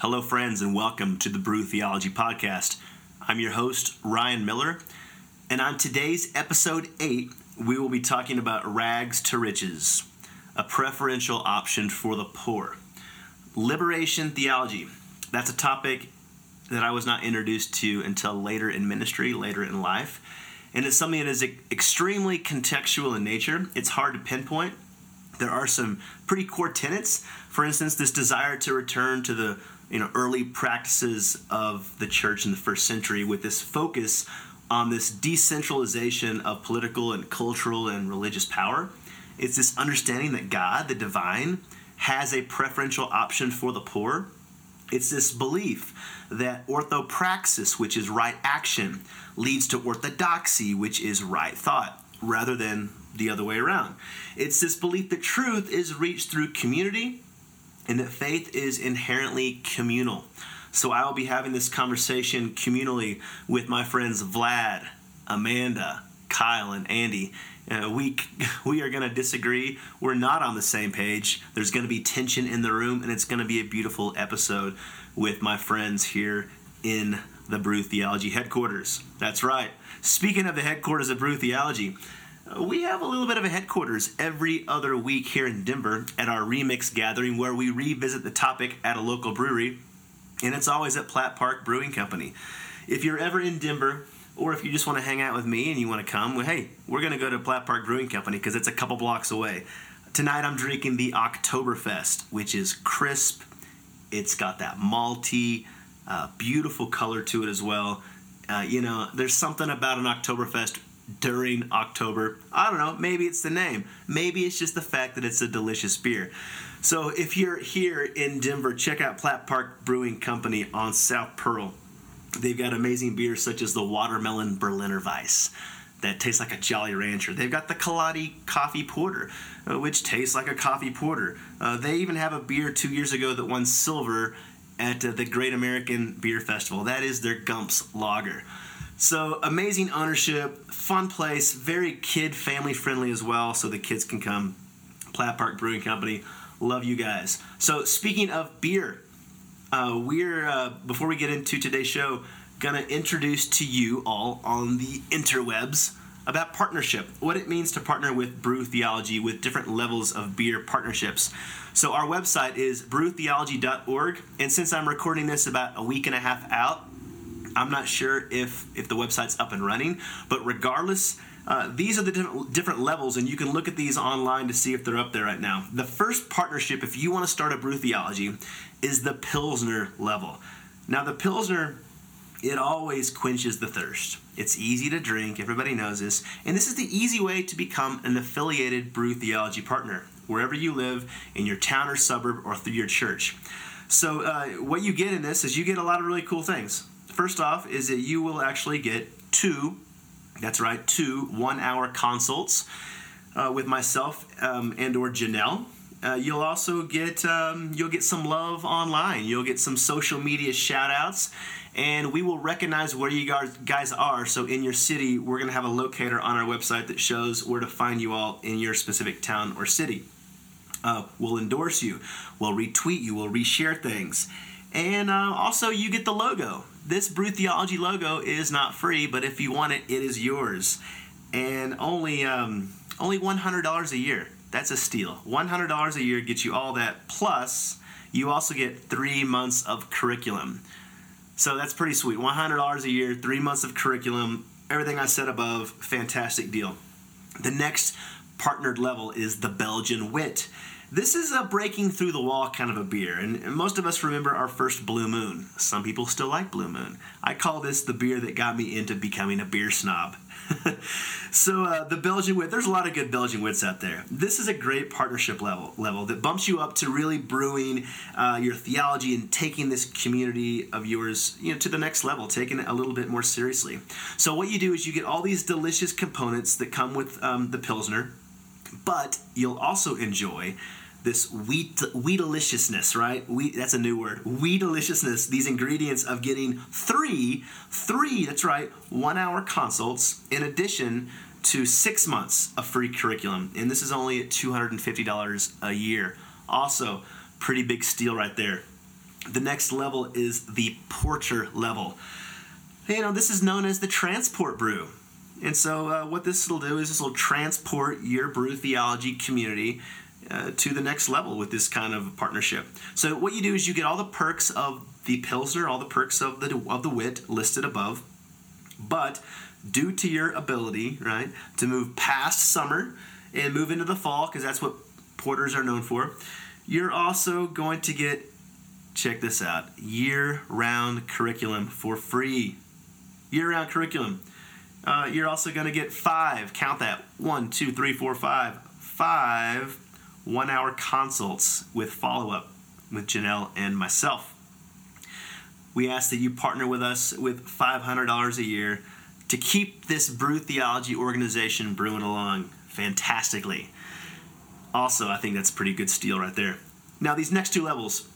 Hello, friends, and welcome to the Brew Theology Podcast. I'm your host, Ryan Miller, and on today's episode 8, we will be talking about rags to riches, a preferential option for the poor. Liberation theology. That's a topic that I was not introduced to until later in ministry, later in life. And it's something that is extremely contextual in nature. It's hard to pinpoint. There are some pretty core tenets. For instance, this desire to return to the you know early practices of the church in the first century with this focus on this decentralization of political and cultural and religious power. It's this understanding that God, the divine, has a preferential option for the poor. It's this belief that orthopraxis, which is right action, leads to orthodoxy, which is right thought, rather than the other way around. It's this belief that truth is reached through community and that faith is inherently communal. So I will be having this conversation communally with my friends Vlad, Amanda, Kyle, and Andy. Uh, we we are going to disagree. We're not on the same page. There's going to be tension in the room, and it's going to be a beautiful episode with my friends here in the Brew Theology headquarters. That's right. Speaking of the headquarters of Brew Theology, we have a little bit of a headquarters every other week here in Denver at our remix gathering where we revisit the topic at a local brewery, and it's always at Platt Park Brewing Company. If you're ever in Denver, or if you just want to hang out with me and you want to come, well, hey, we're going to go to Platt Park Brewing Company because it's a couple blocks away. Tonight I'm drinking the Oktoberfest, which is crisp. It's got that malty, uh, beautiful color to it as well. Uh, you know, there's something about an Oktoberfest during October. I don't know, maybe it's the name. Maybe it's just the fact that it's a delicious beer. So if you're here in Denver, check out Platt Park Brewing Company on South Pearl. They've got amazing beers such as the Watermelon Berliner Weiss that tastes like a Jolly Rancher. They've got the Kaladi Coffee Porter, uh, which tastes like a coffee porter. Uh, they even have a beer two years ago that won silver at uh, the Great American Beer Festival. That is their Gumps Lager. So amazing ownership, fun place, very kid family friendly as well, so the kids can come. Platt Park Brewing Company, love you guys. So speaking of beer, uh, we're uh, before we get into today's show, gonna introduce to you all on the interwebs about partnership, what it means to partner with Brew Theology with different levels of beer partnerships. So our website is brewtheology.org, and since I'm recording this about a week and a half out, I'm not sure if if the website's up and running, but regardless, uh, these are the different, different levels, and you can look at these online to see if they're up there right now. The first partnership, if you want to start a brew theology, is the Pilsner level. Now, the Pilsner, it always quenches the thirst. It's easy to drink, everybody knows this, and this is the easy way to become an affiliated brew theology partner, wherever you live, in your town or suburb, or through your church. So, uh, what you get in this is you get a lot of really cool things. First off, is that you will actually get two, that's right, two one hour consults uh, with myself um, and or Janelle. Uh, you'll also get um, you'll get some love online. You'll get some social media shout outs and we will recognize where you guys are. So in your city, we're going to have a locator on our website that shows where to find you all in your specific town or city. Uh, we'll endorse you, we'll retweet you, we'll reshare things, and uh, also you get the logo this Brew Theology logo is not free, but if you want it, it is yours. And only um, only $100 a year. That's a steal. $100 a year gets you all that. Plus, you also get three months of curriculum. So that's pretty sweet. $100 a year, three months of curriculum, everything I said above, fantastic deal. The next partnered level is the Belgian Wit. This is a breaking through the wall kind of a beer, and most of us remember our first Blue Moon. Some people still like Blue Moon. I call this the beer that got me into becoming a beer snob. so uh, the Belgian wit, there's a lot of good Belgian wits out there. This is a great partnership level level that bumps you up to really brewing uh, your theology and taking this community of yours, you know, to the next level, taking it a little bit more seriously. So what you do is you get all these delicious components that come with um, the pilsner but you'll also enjoy this wheat wheat deliciousness, right? Wheat that's a new word. Wheat deliciousness. These ingredients of getting three, three. That's right, one hour consults in addition to six months of free curriculum, and this is only at two hundred and fifty dollars a year. Also, pretty big steal right there. The next level is the porter level. You know, this is known as the transport brew. And so, uh, what this will do is this will transport your brew theology community uh, to the next level with this kind of partnership. So, what you do is you get all the perks of the Pilsner, all the perks of the, of the wit listed above, but due to your ability, right, to move past summer and move into the fall, because that's what porters are known for, you're also going to get, check this out, year round curriculum for free. Year round curriculum. Uh, you're also going to get five, count that, one, two, three, four, five, five one hour consults with follow up with Janelle and myself. We ask that you partner with us with $500 a year to keep this brew theology organization brewing along fantastically. Also, I think that's a pretty good steal right there. Now, these next two levels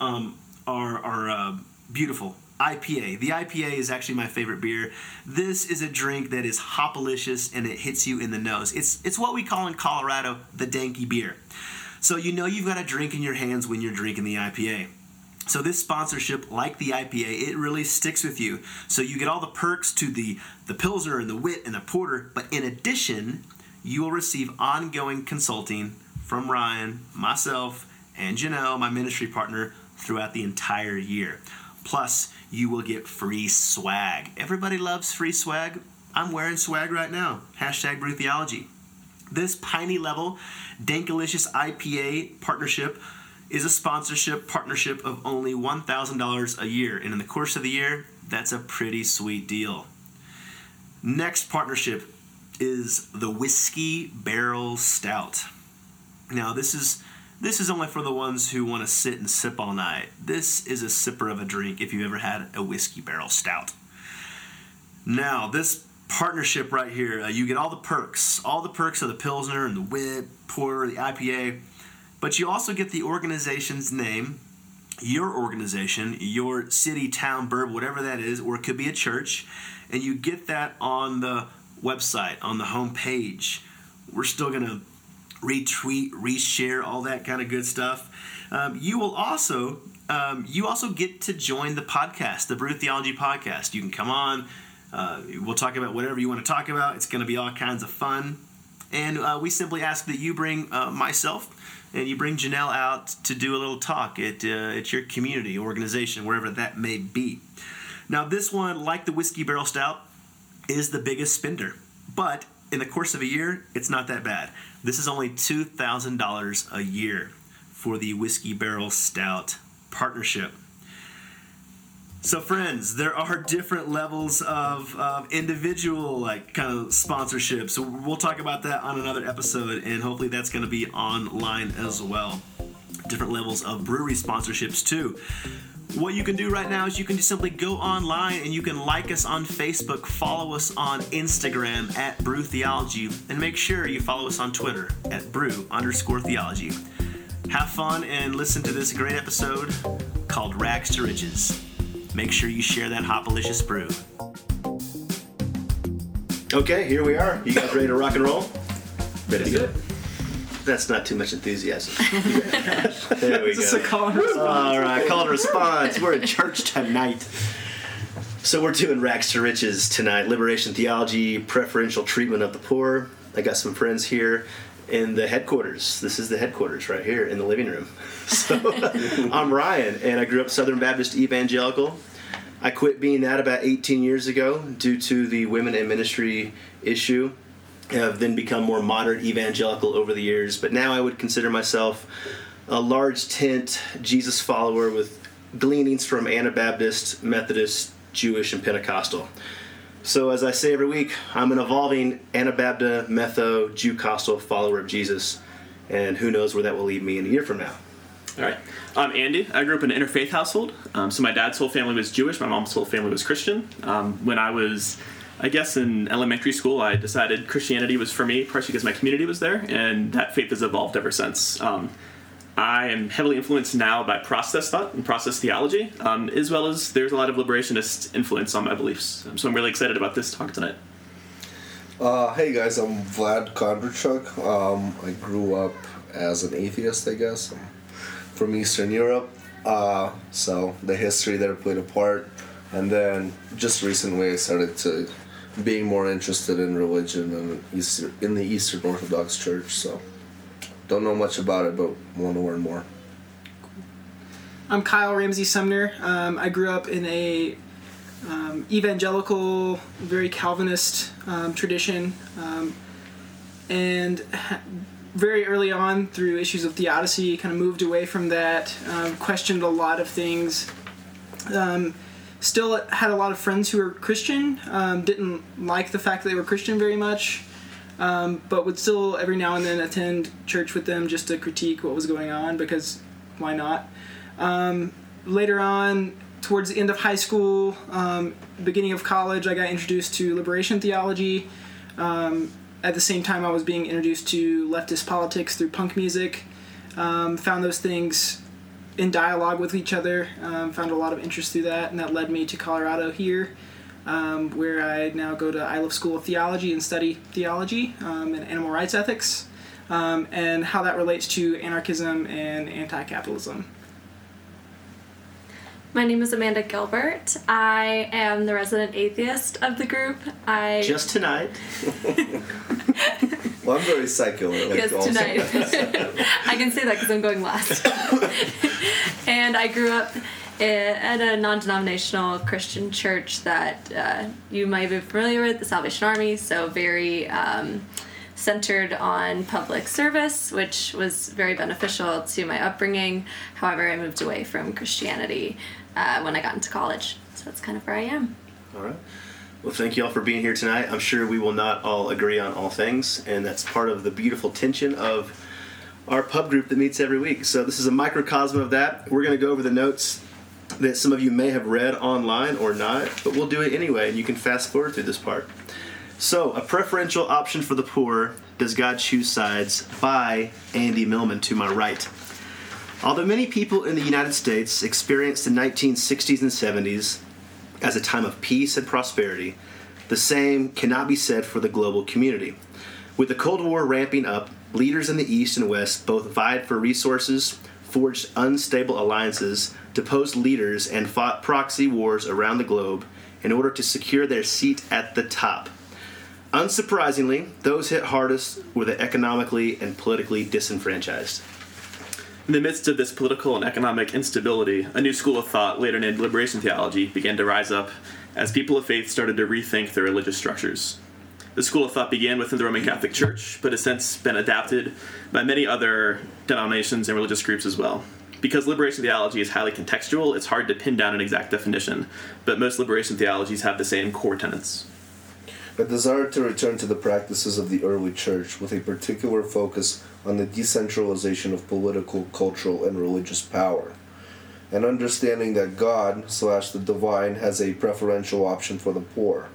um, are, are uh, beautiful. IPA. The IPA is actually my favorite beer. This is a drink that is hopalicious and it hits you in the nose. It's it's what we call in Colorado the danky beer. So you know you've got a drink in your hands when you're drinking the IPA. So this sponsorship, like the IPA, it really sticks with you. So you get all the perks to the the Pilsner and the Wit and the Porter, but in addition, you will receive ongoing consulting from Ryan, myself, and Janelle, my ministry partner, throughout the entire year. Plus, you will get free swag. Everybody loves free swag. I'm wearing swag right now. Hashtag Brew Theology. This Piney Level Dankalicious IPA partnership is a sponsorship partnership of only $1,000 a year. And in the course of the year, that's a pretty sweet deal. Next partnership is the Whiskey Barrel Stout. Now, this is this is only for the ones who want to sit and sip all night. This is a sipper of a drink if you've ever had a whiskey barrel stout. Now, this partnership right here, uh, you get all the perks, all the perks of the Pilsner and the Wit, Porter, the IPA, but you also get the organization's name, your organization, your city, town, burb, whatever that is, or it could be a church, and you get that on the website, on the home page. We're still going to retweet, reshare, all that kind of good stuff. Um, you will also um, you also get to join the podcast, the Brew Theology podcast. You can come on. Uh, we'll talk about whatever you want to talk about. It's going to be all kinds of fun. And uh, we simply ask that you bring uh, myself and you bring Janelle out to do a little talk at, uh, at your community, organization, wherever that may be. Now, this one, like the Whiskey Barrel Stout, is the biggest spender. But in the course of a year, it's not that bad. This is only $2,000 a year for the Whiskey Barrel Stout partnership. So, friends, there are different levels of, of individual like kind of sponsorships. So we'll talk about that on another episode, and hopefully that's going to be online as well. Different levels of brewery sponsorships too. What you can do right now is you can just simply go online and you can like us on Facebook, follow us on Instagram at Brew Theology, and make sure you follow us on Twitter at Brew underscore Theology. Have fun and listen to this great episode called Rags to Riches. Make sure you share that hopalicious brew. Okay, here we are. You guys ready to rock and roll? Ready to go? That's not too much enthusiasm. there we Is go. a call and response? All right, call and response. We're in church tonight. So we're doing rags to riches tonight. Liberation theology, preferential treatment of the poor. I got some friends here in the headquarters. This is the headquarters right here in the living room. So I'm Ryan, and I grew up Southern Baptist evangelical. I quit being that about 18 years ago due to the women in ministry issue. Have then become more moderate evangelical over the years, but now I would consider myself a large tent Jesus follower with gleanings from Anabaptist, Methodist, Jewish, and Pentecostal. So, as I say every week, I'm an evolving Anabaptist, Metho, Jew Costal follower of Jesus, and who knows where that will lead me in a year from now. All right. I'm Andy. I grew up in an interfaith household. Um, so my dad's whole family was Jewish. My mom's whole family was Christian. Um, when I was, I guess, in elementary school, I decided Christianity was for me, partially because my community was there, and that faith has evolved ever since. Um, I am heavily influenced now by process thought and process theology, um, as well as there's a lot of liberationist influence on my beliefs. Um, so I'm really excited about this talk tonight. Uh, hey guys, I'm Vlad Kondrachuk. Um, I grew up as an atheist, I guess. I'm from Eastern Europe. Uh, so the history there played a part, and then just recently I started to being more interested in religion and Easter in the Eastern Orthodox Church. So don't know much about it, but want to learn more. I'm Kyle Ramsey Sumner. Um, I grew up in a um, evangelical, very Calvinist um, tradition, um, and ha- very early on, through issues of theodicy, kind of moved away from that, um, questioned a lot of things. Still had a lot of friends who were Christian. Um, didn't like the fact that they were Christian very much, um, but would still every now and then attend church with them just to critique what was going on because why not? Um, later on, towards the end of high school, um, beginning of college, I got introduced to liberation theology. Um, at the same time, I was being introduced to leftist politics through punk music. Um, found those things in dialogue with each other. Um, found a lot of interest through that, and that led me to Colorado here, um, where I now go to Iliff School of Theology and study theology um, and animal rights ethics, um, and how that relates to anarchism and anti-capitalism. My name is Amanda Gilbert. I am the resident atheist of the group. I Just tonight. Well, I'm very secular. Like yes also. tonight. I can say that because I'm going last. and I grew up at a non-denominational Christian church that uh, you might be familiar with, the Salvation Army. So very. Um, centered on public service, which was very beneficial to my upbringing. However, I moved away from Christianity uh, when I got into college. So that's kind of where I am. All right. Well, thank you all for being here tonight. I'm sure we will not all agree on all things, and that's part of the beautiful tension of our pub group that meets every week. So, this is a microcosm of that. We're going to go over the notes that some of you may have read online or not, but we'll do it anyway, and you can fast forward through this part. So, a preferential option for the poor, Does God Choose Sides? by Andy Millman to my right. Although many people in the United States experienced the 1960s and 70s as a time of peace and prosperity, the same cannot be said for the global community. With the Cold War ramping up, leaders in the East and West both vied for resources, forged unstable alliances, deposed leaders, and fought proxy wars around the globe in order to secure their seat at the top. Unsurprisingly, those hit hardest were the economically and politically disenfranchised. In the midst of this political and economic instability, a new school of thought, later named liberation theology, began to rise up as people of faith started to rethink their religious structures. The school of thought began within the Roman Catholic Church, but has since been adapted by many other denominations and religious groups as well. Because liberation theology is highly contextual, it's hard to pin down an exact definition, but most liberation theologies have the same core tenets. A desire to return to the practices of the early church with a particular focus on the decentralization of political, cultural, and religious power. An understanding that God slash the divine has a preferential option for the poor.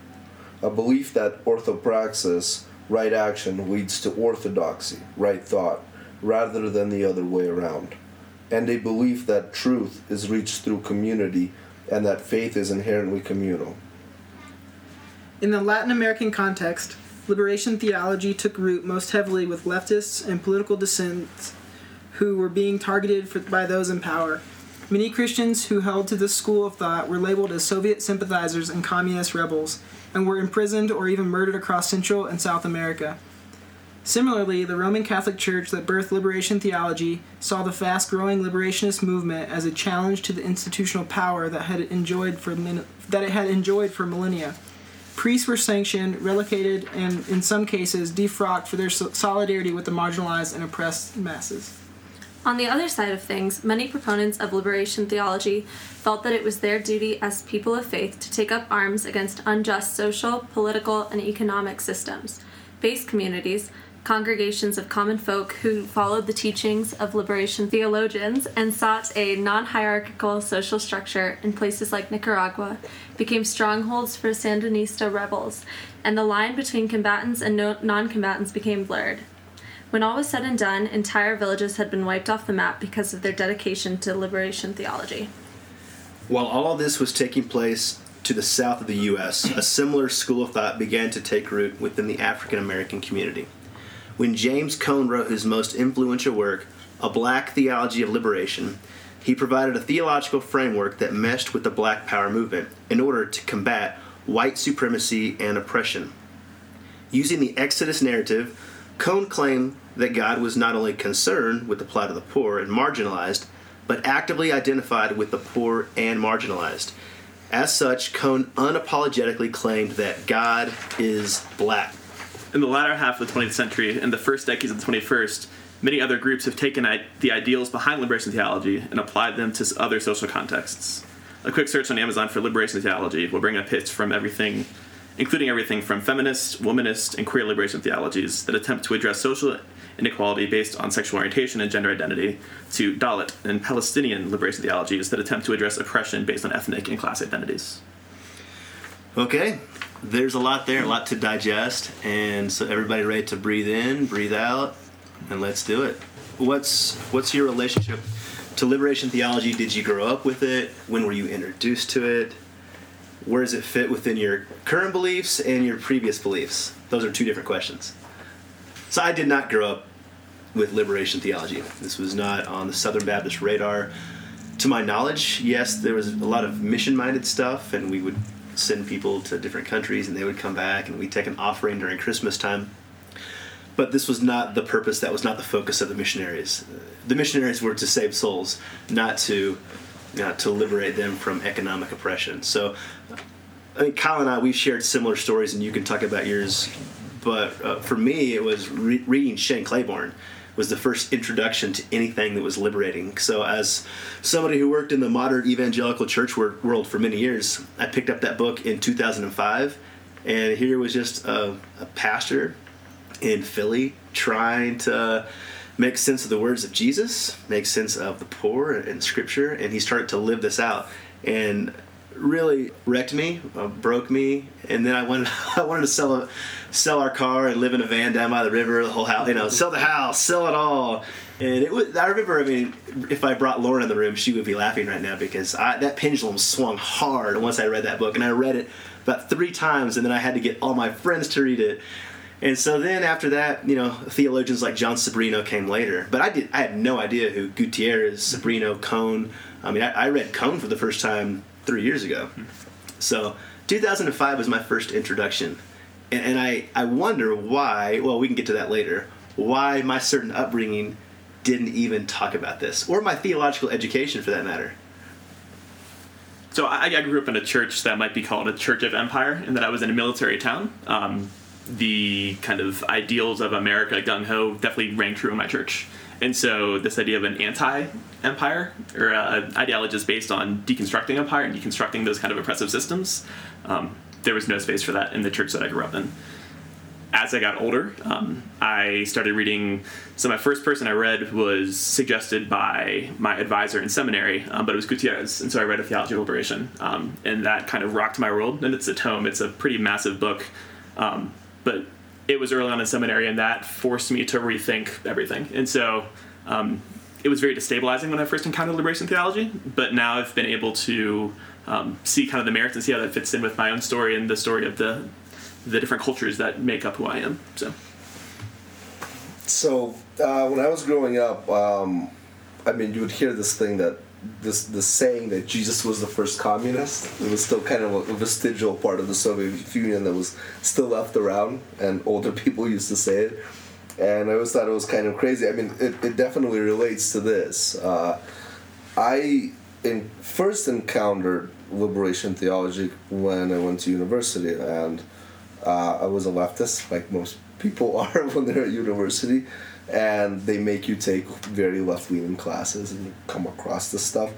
A belief that orthopraxis, right action, leads to orthodoxy, right thought, rather than the other way around. And a belief that truth is reached through community and that faith is inherently communal. In the Latin American context, liberation theology took root most heavily with leftists and political dissents who were being targeted for, by those in power. Many Christians who held to this school of thought were labeled as Soviet sympathizers and communist rebels, and were imprisoned or even murdered across Central and South America. Similarly, the Roman Catholic Church that birthed liberation theology saw the fast growing liberationist movement as a challenge to the institutional power that had enjoyed for that it had enjoyed for millennia. Priests were sanctioned, relocated, and in some cases defrocked for their so- solidarity with the marginalized and oppressed masses. On the other side of things, many proponents of liberation theology felt that it was their duty as people of faith to take up arms against unjust social, political, and economic systems. Base communities, congregations of common folk who followed the teachings of liberation theologians and sought a non hierarchical social structure in places like Nicaragua, became strongholds for Sandinista rebels, and the line between combatants and no- non combatants became blurred. When all was said and done, entire villages had been wiped off the map because of their dedication to liberation theology. While all of this was taking place to the south of the U.S., a similar school of thought began to take root within the African American community. When James Cone wrote his most influential work, A Black Theology of Liberation, he provided a theological framework that meshed with the Black Power movement in order to combat white supremacy and oppression. Using the Exodus narrative, Cone claimed that God was not only concerned with the plight of the poor and marginalized, but actively identified with the poor and marginalized. As such, Cone unapologetically claimed that God is black. In the latter half of the 20th century and the first decades of the 21st, many other groups have taken the ideals behind liberation theology and applied them to other social contexts. A quick search on Amazon for liberation theology will bring up hits from everything, including everything from feminist, womanist, and queer liberation theologies that attempt to address social inequality based on sexual orientation and gender identity, to Dalit and Palestinian liberation theologies that attempt to address oppression based on ethnic and class identities. Okay, there's a lot there, a lot to digest, and so everybody ready to breathe in, breathe out, and let's do it. What's what's your relationship to liberation theology? Did you grow up with it? When were you introduced to it? Where does it fit within your current beliefs and your previous beliefs? Those are two different questions. So I did not grow up with liberation theology. This was not on the Southern Baptist radar. To my knowledge, yes, there was a lot of mission minded stuff, and we would send people to different countries and they would come back, and we'd take an offering during Christmas time. But this was not the purpose, that was not the focus of the missionaries. The missionaries were to save souls, not to, not to liberate them from economic oppression. So, I mean, Kyle and I, we've shared similar stories, and you can talk about yours but uh, for me, it was re- reading Shane Claiborne was the first introduction to anything that was liberating. So, as somebody who worked in the modern evangelical church world for many years, I picked up that book in 2005, and here was just a, a pastor in Philly trying to make sense of the words of Jesus, make sense of the poor and Scripture, and he started to live this out. And really wrecked me, uh, broke me, and then I wanted I wanted to sell a sell our car and live in a van down by the river, the whole house, you know, sell the house, sell it all. And it was I remember I mean if I brought Lauren in the room, she would be laughing right now because I, that pendulum swung hard once I read that book, and I read it about three times, and then I had to get all my friends to read it. And so then after that, you know, theologians like Jon Sobrino came later. But I did I had no idea who Gutierrez, Sobrino, Cone. I mean, I, I read Cone for the first time three years ago. So 2005 was my first introduction. And, and I, I wonder why, well, we can get to that later, why my certain upbringing didn't even talk about this, or my theological education for that matter. So I, I, grew up in a church that might be called a church of empire, and that I was in a military town. Um, the kind of ideals of America, gung ho, definitely rang true in my church. And so this idea of an anti-empire or uh, ideology is based on deconstructing empire and deconstructing those kind of oppressive systems. Um, there was no space for that in the church that I grew up in. As I got older, um, I started reading. So my first person I read was suggested by my advisor in seminary, um, but it was Gutierrez, and so I read a theology of liberation, um, and that kind of rocked my world. And it's a tome; it's a pretty massive book, um, but it was early on in seminary, and that forced me to rethink everything. And so um, it was very destabilizing when I first encountered liberation theology, but now I've been able to um, see kind of the merits and see how that fits in with my own story and the story of the the different cultures that make up who I am. So, so uh, when I was growing up, um, I mean, you would hear this thing that this the saying that Jesus was the first communist. It was still kind of a, vestigial part of the Soviet Union that was still left around, and older people used to say it. And I always thought it was kind of crazy. I mean, it, it definitely relates to this. Uh, I in, first encountered liberation theology when I went to university, and uh, I was a leftist, like most people are when they're at university and they make you take very left leaning classes and you come across this stuff.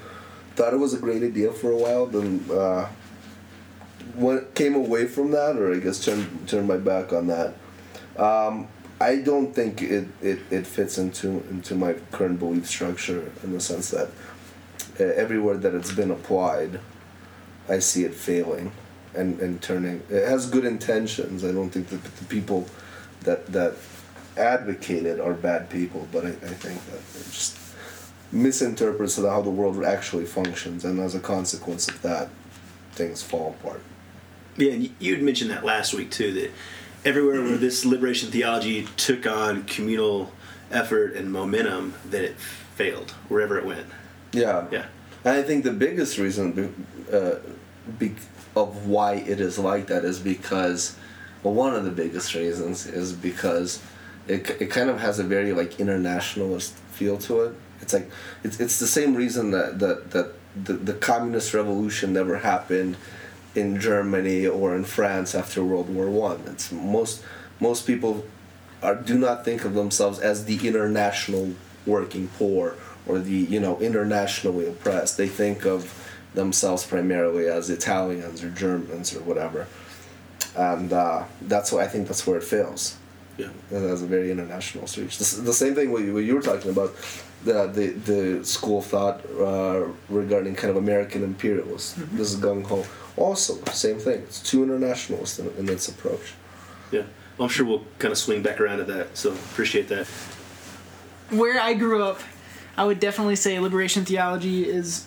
Thought it was a great idea for a while, then uh, when came away from that, or I guess turned turned my back on that. Um, I don't think it, it, it fits into into my current belief structure in the sense that uh, everywhere that it's been applied, I see it failing and, and turning. It has good intentions. I don't think that the people that that advocated are bad people, but I, I think that it just misinterprets how the world actually functions, and as a consequence of that, things fall apart. Yeah, and you had mentioned that last week too. That everywhere where this liberation theology took on communal effort and momentum, that it failed wherever it went. Yeah. Yeah. And I think the biggest reason uh, of why it is like that is because, well, one of the biggest reasons is because it, it kind of has a very like internationalist feel to it. It's like it's, it's the same reason that that, that the, the communist revolution never happened in Germany or in France after World War One. It's most most people are do not think of themselves as the international working poor or the you know internationally oppressed. They think of themselves primarily as Italians or Germans or whatever, and uh, that's why I think that's where it fails. Yeah. It has a very international speech. The, the same thing what you, what you were talking about, the the, the school of thought uh, regarding kind of American imperialists. This is gung ho. Also, same thing. It's too internationalist in, in its approach. Yeah. Well, I'm sure we'll kind of swing back around to that. So appreciate that. Where I grew up, I would definitely say liberation theology is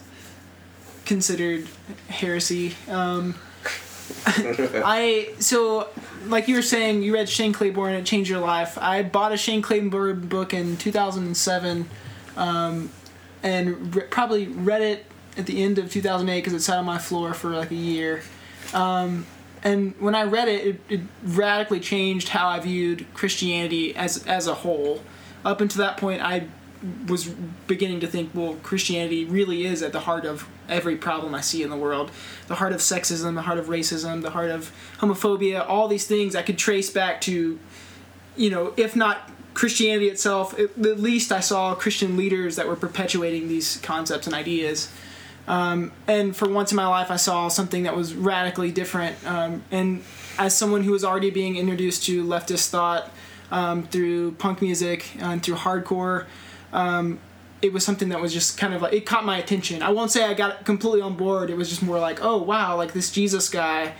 considered heresy. Um, I so like you were saying, you read Shane Claiborne and it changed your life. I bought a Shane Claiborne book in 2007, um, and re- probably read it at the end of 2008 because it sat on my floor for like a year. Um, and when I read it, it, it radically changed how I viewed Christianity as as a whole. Up until that point, I was beginning to think, well, Christianity really is at the heart of every problem I see in the world. The heart of sexism, the heart of racism, the heart of homophobia, all these things I could trace back to, you know, if not Christianity itself, at least I saw Christian leaders that were perpetuating these concepts and ideas. Um, and for once in my life, I saw something that was radically different. Um, and as someone who was already being introduced to leftist thought um, through punk music and through hardcore, um, it was something that was just kind of like it caught my attention. I won't say I got completely on board. It was just more like, oh wow, like this Jesus guy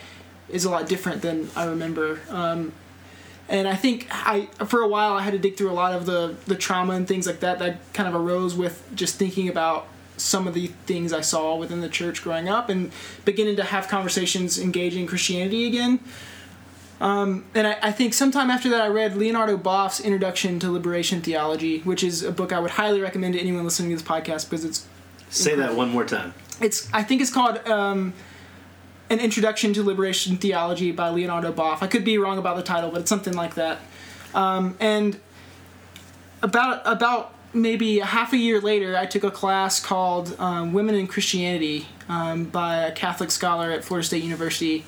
is a lot different than I remember. Um, and I think I for a while I had to dig through a lot of the the trauma and things like that that kind of arose with just thinking about some of the things I saw within the church growing up and beginning to have conversations engaging Christianity again. Um, and I, I think sometime after that, I read Leonardo Boff's Introduction to Liberation Theology, which is a book I would highly recommend to anyone listening to this podcast because it's Say that one more time. it's I think it's called um, an Introduction to Liberation Theology by Leonardo Boff. I could be wrong about the title, but it's something like that. Um, and about about maybe a half a year later, I took a class called um, Women in Christianity um, by a Catholic scholar at Florida State University,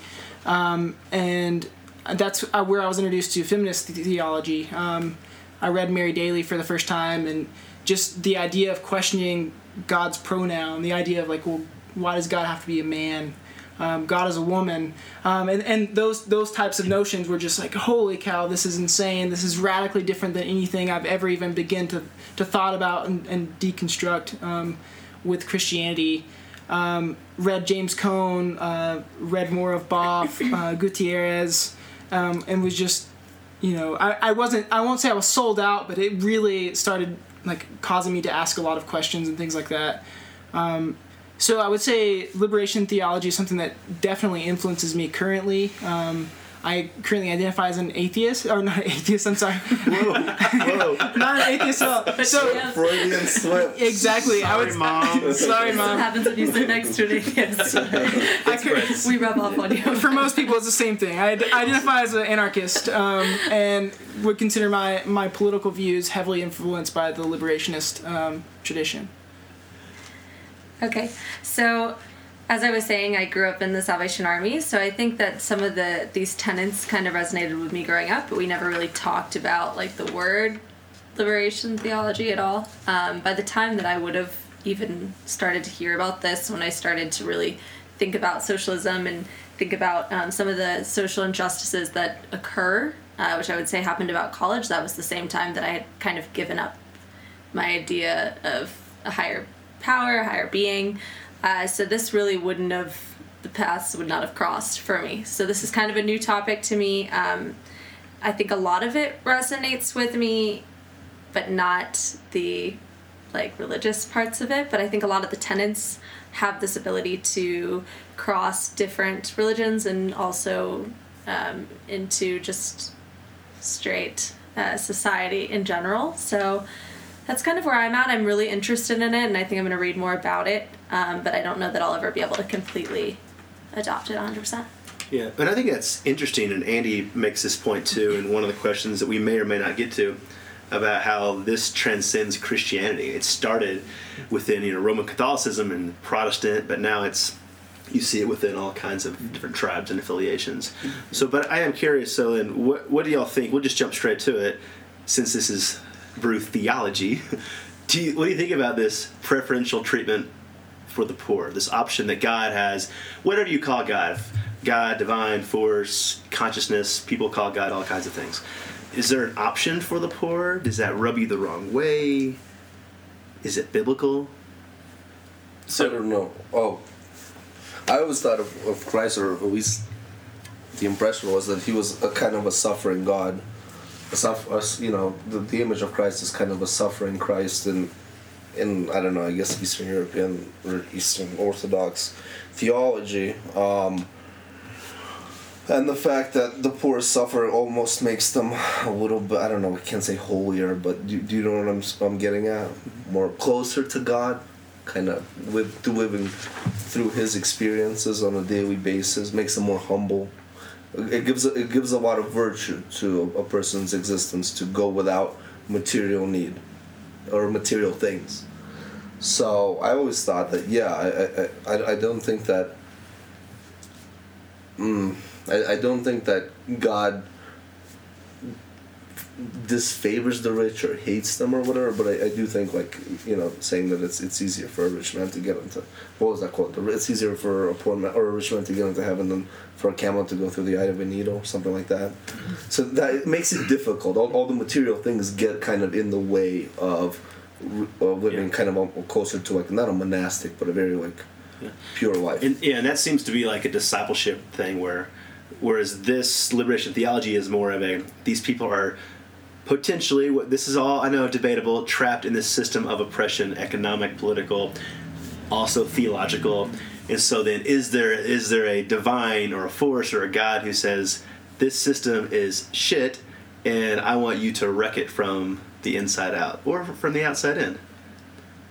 um, and that's uh, where I was introduced to feminist theology. Um, I read Mary Daly for the first time, and just the idea of questioning God's pronoun, the idea of like, well, why does God have to be a man? Um, God is a woman, um, and and those those types of notions were just like, holy cow, this is insane. This is radically different than anything I've ever even begin to to thought about and, and deconstruct um, with Christianity. Um, read James Cone, uh, read more of Boff, uh, Gutierrez, um, and was just, you know, I, I wasn't, I won't say I was sold out, but it really started like causing me to ask a lot of questions and things like that. Um, so I would say liberation theology is something that definitely influences me currently. Um, I currently identify as an atheist, or not atheist. I'm sorry, Whoa, whoa. not an atheist. So, so Yeah. Freudian slip. exactly, I would. mom. Sorry, What mom. happens when you sit next to an atheist? Could, we rub off on you. for most people, it's the same thing. I d- identify as an anarchist um, and would consider my, my political views heavily influenced by the liberationist um, tradition. Okay, so as I was saying, I grew up in the Salvation Army, so I think that some of the these tenets kind of resonated with me growing up, but we never really talked about like the word liberation theology at all. Um, by the time that I would have even started to hear about this, when I started to really think about socialism and think about um, some of the social injustices that occur, uh, which I would say happened about college, that was the same time that I had kind of given up my idea of a higher power, a higher being. Uh, so this really wouldn't have, the paths would not have crossed for me. So this is kind of a new topic to me. Um, I think a lot of it resonates with me, but not the like religious parts of it. But I think a lot of the tenets have this ability to cross different religions and also um, into just straight uh, society in general. So that's kind of where I'm at. I'm really interested in it, and I think I'm going to read more about it. Um, but I don't know that I'll ever be able to completely adopt it 100%. Yeah, and I think that's interesting, and Andy makes this point too in one of the questions that we may or may not get to about how this transcends Christianity. It started within you know Roman Catholicism and Protestant, but now it's you see it within all kinds of different tribes and affiliations. So, but I am curious. So, then, what what do y'all think? We'll just jump straight to it, since this is brew theology. Do you, what do you think about this preferential treatment for the poor? This option that God has, whatever you call God, God, divine force, consciousness. People call God all kinds of things. Is there an option for the poor? Does that rub you the wrong way? Is it biblical? I don't know. Oh, I always thought of, of Christ, or at least the impression was that he was a kind of a suffering God. A suff- us- you know, the, the image of Christ is kind of a suffering Christ in, in I don't know, I guess Eastern European or Eastern Orthodox theology. Um, and the fact that the poor suffer almost makes them a little bit, I don't know, I can't say holier, but do, do you know what I'm, I'm getting at? More closer to God, kind of with to living through his experiences on a daily basis, makes them more humble. It gives, it gives a lot of virtue to a person's existence to go without material need or material things. So I always thought that, yeah, I, I, I, I don't think that. Mm, I, I don't think that God disfavors the rich or hates them or whatever, but I, I do think like you know saying that it's it's easier for a rich man to get into what was that quote? It's easier for a poor man or a rich man to get into heaven than for a camel to go through the eye of a needle, something like that. So that makes it difficult. All, all the material things get kind of in the way of, living Yeah. kind of a, closer to like not a monastic but a very like Yeah. pure life. And yeah, and that seems to be like a discipleship thing where whereas this liberation theology is more of a these people are potentially what this is all I know debatable trapped in this system of oppression economic political also theological and so then is there is there a divine or a force or a god who says this system is shit and I want you to wreck it from the inside out or from the outside in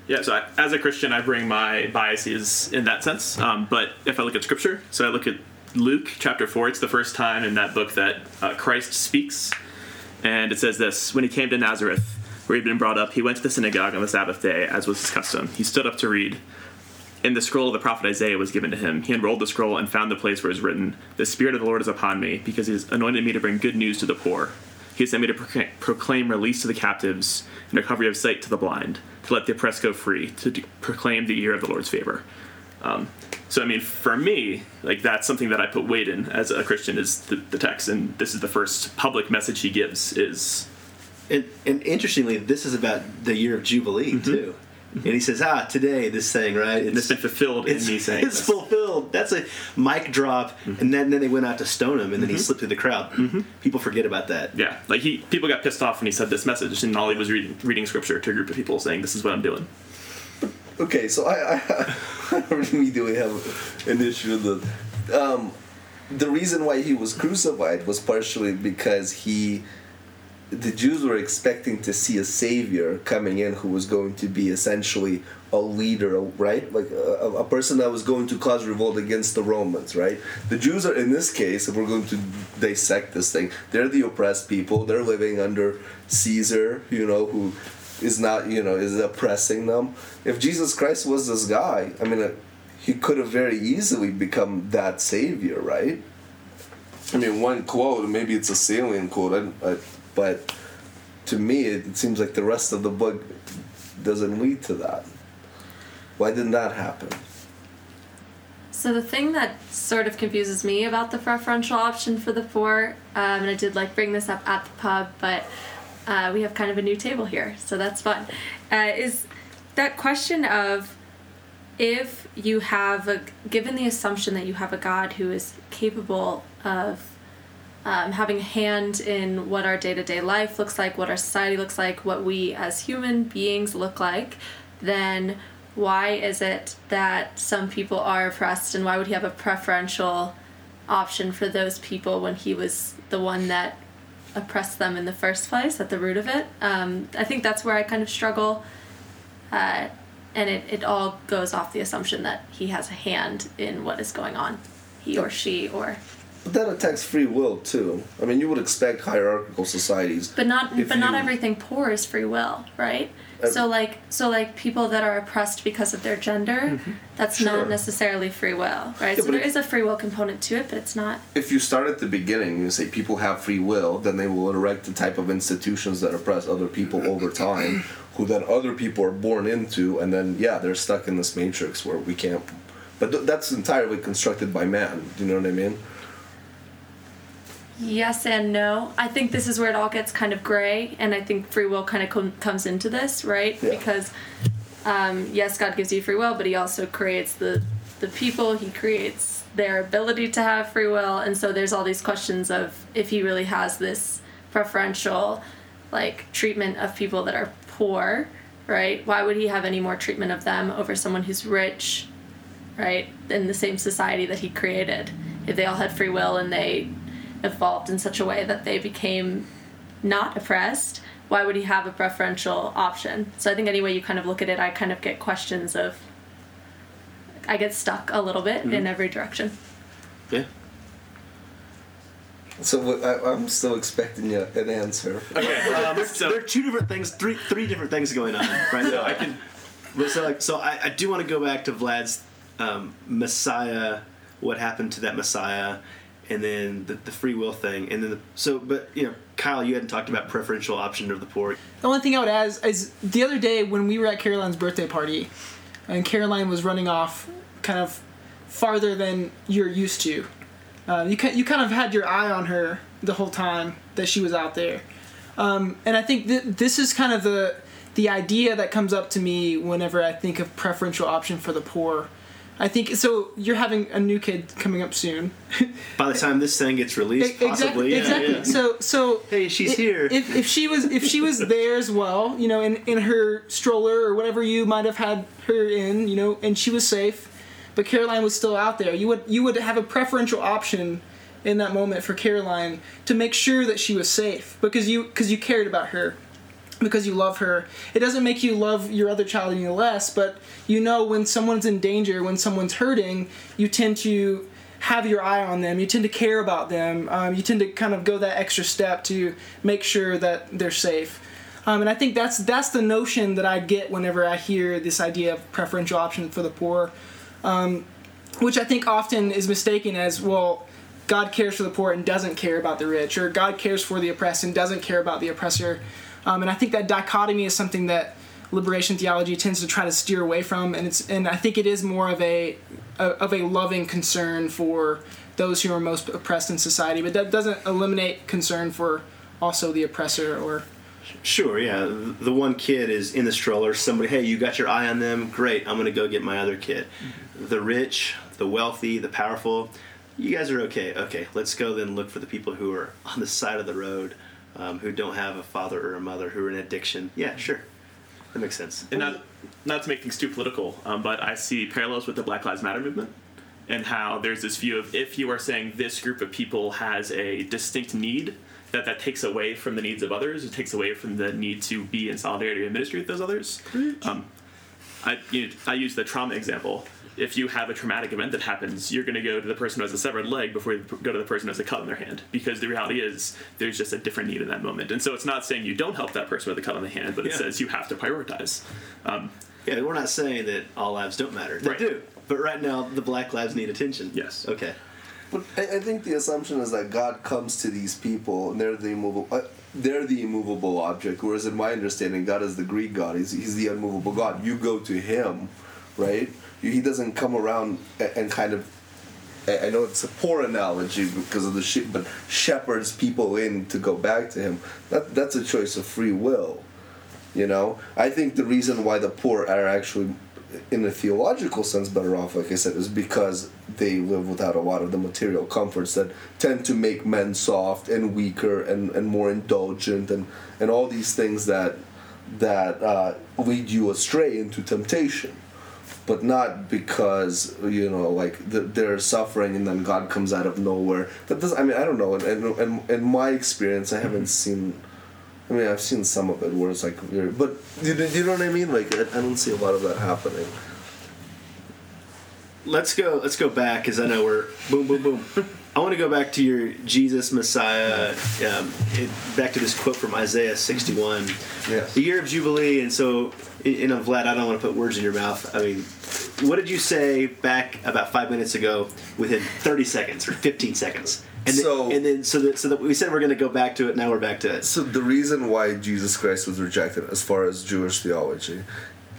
Yeah, so I, as a Christian, I bring my biases in that sense. Um, but if I look at Scripture, so I look at Luke chapter 4, it's the first time in that book that uh, Christ speaks. And it says this When he came to Nazareth, where he'd been brought up, he went to the synagogue on the Sabbath day, as was his custom. He stood up to read. And the scroll of the prophet Isaiah was given to him. He unrolled the scroll and found the place where it is written, The Spirit of the Lord is upon me, because he has anointed me to bring good news to the poor. He has sent me to proclaim release to the captives and recovery of sight to the blind, to let the oppressed go free, to proclaim the year of the Lord's favor. Um, so, I mean, for me, like that's something that I put weight in as a Christian is the, the text, and this is the first public message he gives is And, and interestingly, this is about the year of Jubilee too. And he says, "Ah, today this thing, right? it's been fulfilled in it's, me saying it's this. fulfilled. That's a mic drop." And then, then they went out to stone him, and then he slipped through the crowd. People forget about that. Yeah, like he people got pissed off when he said this message, and all he was reading reading scripture to a group of people saying, "This is what I'm doing." Okay, so I, I, I have an issue with the, um, the reason why he was crucified was partially because he, the Jews were expecting to see a savior coming in who was going to be essentially a leader, right? Like a, a person that was going to cause revolt against the Romans, right? The Jews are, in this case, if we're going to dissect this thing, they're the oppressed people. They're living under Caesar, you know, who is not you know is oppressing them. If jesus christ was this guy i mean uh, he could have very easily become that savior right? I mean one quote maybe it's a salient quote I, I, but to me it, it seems like the rest of the book doesn't lead to that. Why didn't that happen? So the thing that sort of confuses me about the preferential option for the poor, um, and I did like bring this up at the pub, but uh, we have kind of a new table here, so that's fun. Uh, is that question of if you have a given the assumption that you have a God who is capable of um, having a hand in what our day to day life looks like, what our society looks like, what we as human beings look like, then why is it that some people are oppressed and why would he have a preferential option for those people when he was the one that oppressed them in the first place at the root of it. Um, I think that's where I kind of struggle. Uh, and it, it all goes off the assumption that he has a hand in what is going on, he or she or. But that attacks free will too. I mean, you would expect hierarchical societies. But not but not everything poor is free will, right? So like so like people that are oppressed because of their gender, that's Mm-hmm. Sure. not necessarily free will, right? Yeah, so there it- is a free will component to it, but it's not. If you start at the beginning and say people have free will, then they will erect the type of institutions that oppress other people over time, who then other people are born into, and then yeah, they're stuck in this matrix where we can't. But th- that's entirely constructed by man. Do you know what I mean? Yes and no. I think this is where it all gets kind of gray, and I think free will kind of com- comes into this, right? Yeah. Because um, yes, God gives you free will, but He also creates the the people. He creates their ability to have free will, and so there's all these questions of if He really has this preferential, like treatment of people that are poor, right? Why would He have any more treatment of them over someone who's rich, right? In the same society that He created, if they all had free will and they evolved in such a way that they became not oppressed, why would he have a preferential option? So I think any way you kind of look at it, I kind of get questions of. I get stuck a little bit in every direction. Yeah. So I, I'm still expecting you an answer. Okay, um, so there are two different things, three three different things going on right now. I can, so like, so I, I do want to go back to Vlad's um, Messiah. What happened to that Messiah, and then the, the free will thing, and then the, so. But you know, Kyle, you hadn't talked about preferential option of the poor. The only thing I would add is, is the other day when we were at Caroline's birthday party, and Caroline was running off kind of farther than you're used to. Uh, you you kind of had your eye on her the whole time that she was out there, um, and I think th- this is kind of the the idea that comes up to me whenever I think of preferential option for the poor. I think so. You're having a new kid coming up soon. By the time this thing gets released, possibly, exactly. yeah, exactly. yeah. So so. Hey, she's i- here. If, if she was if she was there as well, you know, in in her stroller or whatever you might have had her in, you know, and she was safe, but Caroline was still out there, you would you would have a preferential option in that moment for Caroline to make sure that she was safe because you because you cared about her because you love her. It doesn't make you love your other child any less, but you know when someone's in danger, when someone's hurting, you tend to have your eye on them. You tend to care about them. Um, you tend to kind of go that extra step to make sure that they're safe. Um, and I think that's that's the notion that I get whenever I hear this idea of preferential option for the poor, um, which I think often is mistaken as well. God cares for the poor and doesn't care about the rich, or God cares for the oppressed and doesn't care about the oppressor. Um, and I think that dichotomy is something that liberation theology tends to try to steer away from, and it's and I think it is more of a, a of a loving concern for those who are most oppressed in society, but that doesn't eliminate concern for also the oppressor or Sure, yeah. The one kid is in the stroller. Somebody, hey, you got your eye on them. Great, I'm gonna go get my other kid. The rich, the wealthy, the powerful. You guys are okay. Okay, let's go then look for the people who are on the side of the road, um, who don't have a father or a mother, who are in addiction. Yeah, sure, that makes sense. and not not to make things too political, um, but I see parallels with the Black Lives Matter movement and how there's this view of if you are saying this group of people has a distinct need, that that takes away from the needs of others. It takes away from the need to be in solidarity and ministry with those others. Um, I you know, I use the trauma example. If you have a traumatic event that happens, you're going to go to the person who has a severed leg before you go to the person who has a cut in their hand, because the reality is there's just a different need in that moment. And so it's not saying you don't help that person with a cut on the hand, but it Yeah. says you have to prioritize. Um, Yeah, we're not saying that all lives don't matter. They Right. do. But right now, the black lives need attention. Yes. Okay. But I, I think the assumption is that God comes to these people and they're the immovable. Uh, they're the immovable object, whereas in my understanding, God is the Greek God. He's, he's the unmovable God. You go to Him, right? He doesn't come around and, kind of. I know it's a poor analogy because of the sheep, but shepherds people in to go back to Him. That that's a choice of free will. You know, I think the reason why the poor are actually, in a theological sense, better off, like I said, is because they live without a lot of the material comforts that tend to make men soft and weaker and, and more indulgent and, and all these things that that uh, lead you astray into temptation. But not because you know like the, they're suffering and then God comes out of nowhere. That does I mean I don't know. And in, in, in my experience, I mm-hmm. haven't seen. I mean, I've seen some of it where it's like weird, but you, you know what I mean? Like I, I don't see a lot of that happening. let's go let's go back because i know we're boom boom boom i want to go back to your jesus messiah um, it, back to this quote from isaiah 61 Yes. the year of jubilee and so you know vlad i don't want to put words in your mouth. I mean what did you say back about five minutes ago within 30 seconds or 15 seconds? And So- then, and then so that so that we said we're going to go back to it now we're back to it. So the reason why Jesus Christ was rejected, as far as Jewish theology,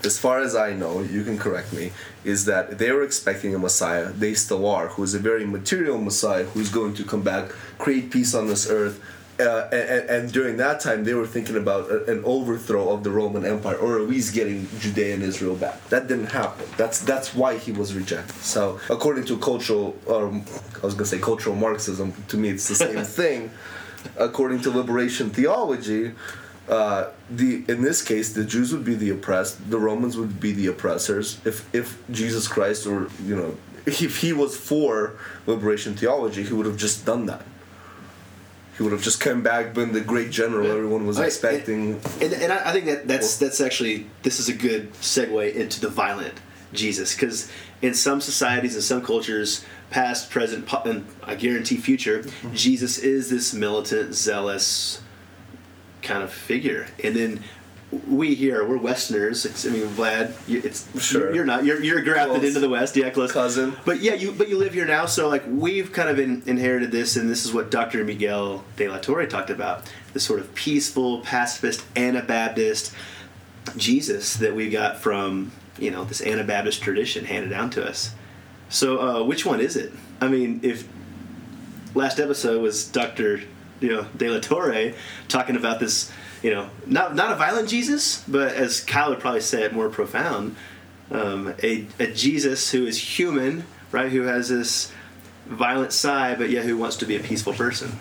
as far as I know, you can correct me, is that they were expecting a Messiah. They still are, who is a very material Messiah, who's going to come back, create peace on this earth. Uh, and, and during that time, they were thinking about an overthrow of the Roman Empire, or at least getting Judea and Israel back. That didn't happen. That's that's why he was rejected. So, according to cultural, um, I was gonna say cultural Marxism. To me, it's the same thing according to liberation theology, uh, the in this case the Jews would be the oppressed, the Romans would be the oppressors. If if Jesus Christ or you know if he was for liberation theology, he would have just done that. He would have just come back, been the great general everyone was Right, expecting. And, and I I think that that's that's actually this is a good segue into the violent Jesus because in some societies and some cultures, past, present, and I guarantee future, Jesus is this militant, zealous kind of figure, and then. We here, we're Westerners. It's, I mean, Vlad, you- it's Sure. You're not. You're, you're grafted Close. into the West. Yeah, close Cousin. But yeah, you but you live here now, so like we've kind of in, inherited this, and this is what Dr. Miguel de la Torre talked about: this sort of peaceful, pacifist, Anabaptist Jesus that we got from you know this Anabaptist tradition handed down to us. So uh, which one is it? I mean, if last episode was Dr. You know De La Torre talking about this, you know, not not a violent Jesus, but as Kyle would probably say it more profound, um, a a Jesus who is human, right? Who has this violent side, but yet who wants to be a peaceful person.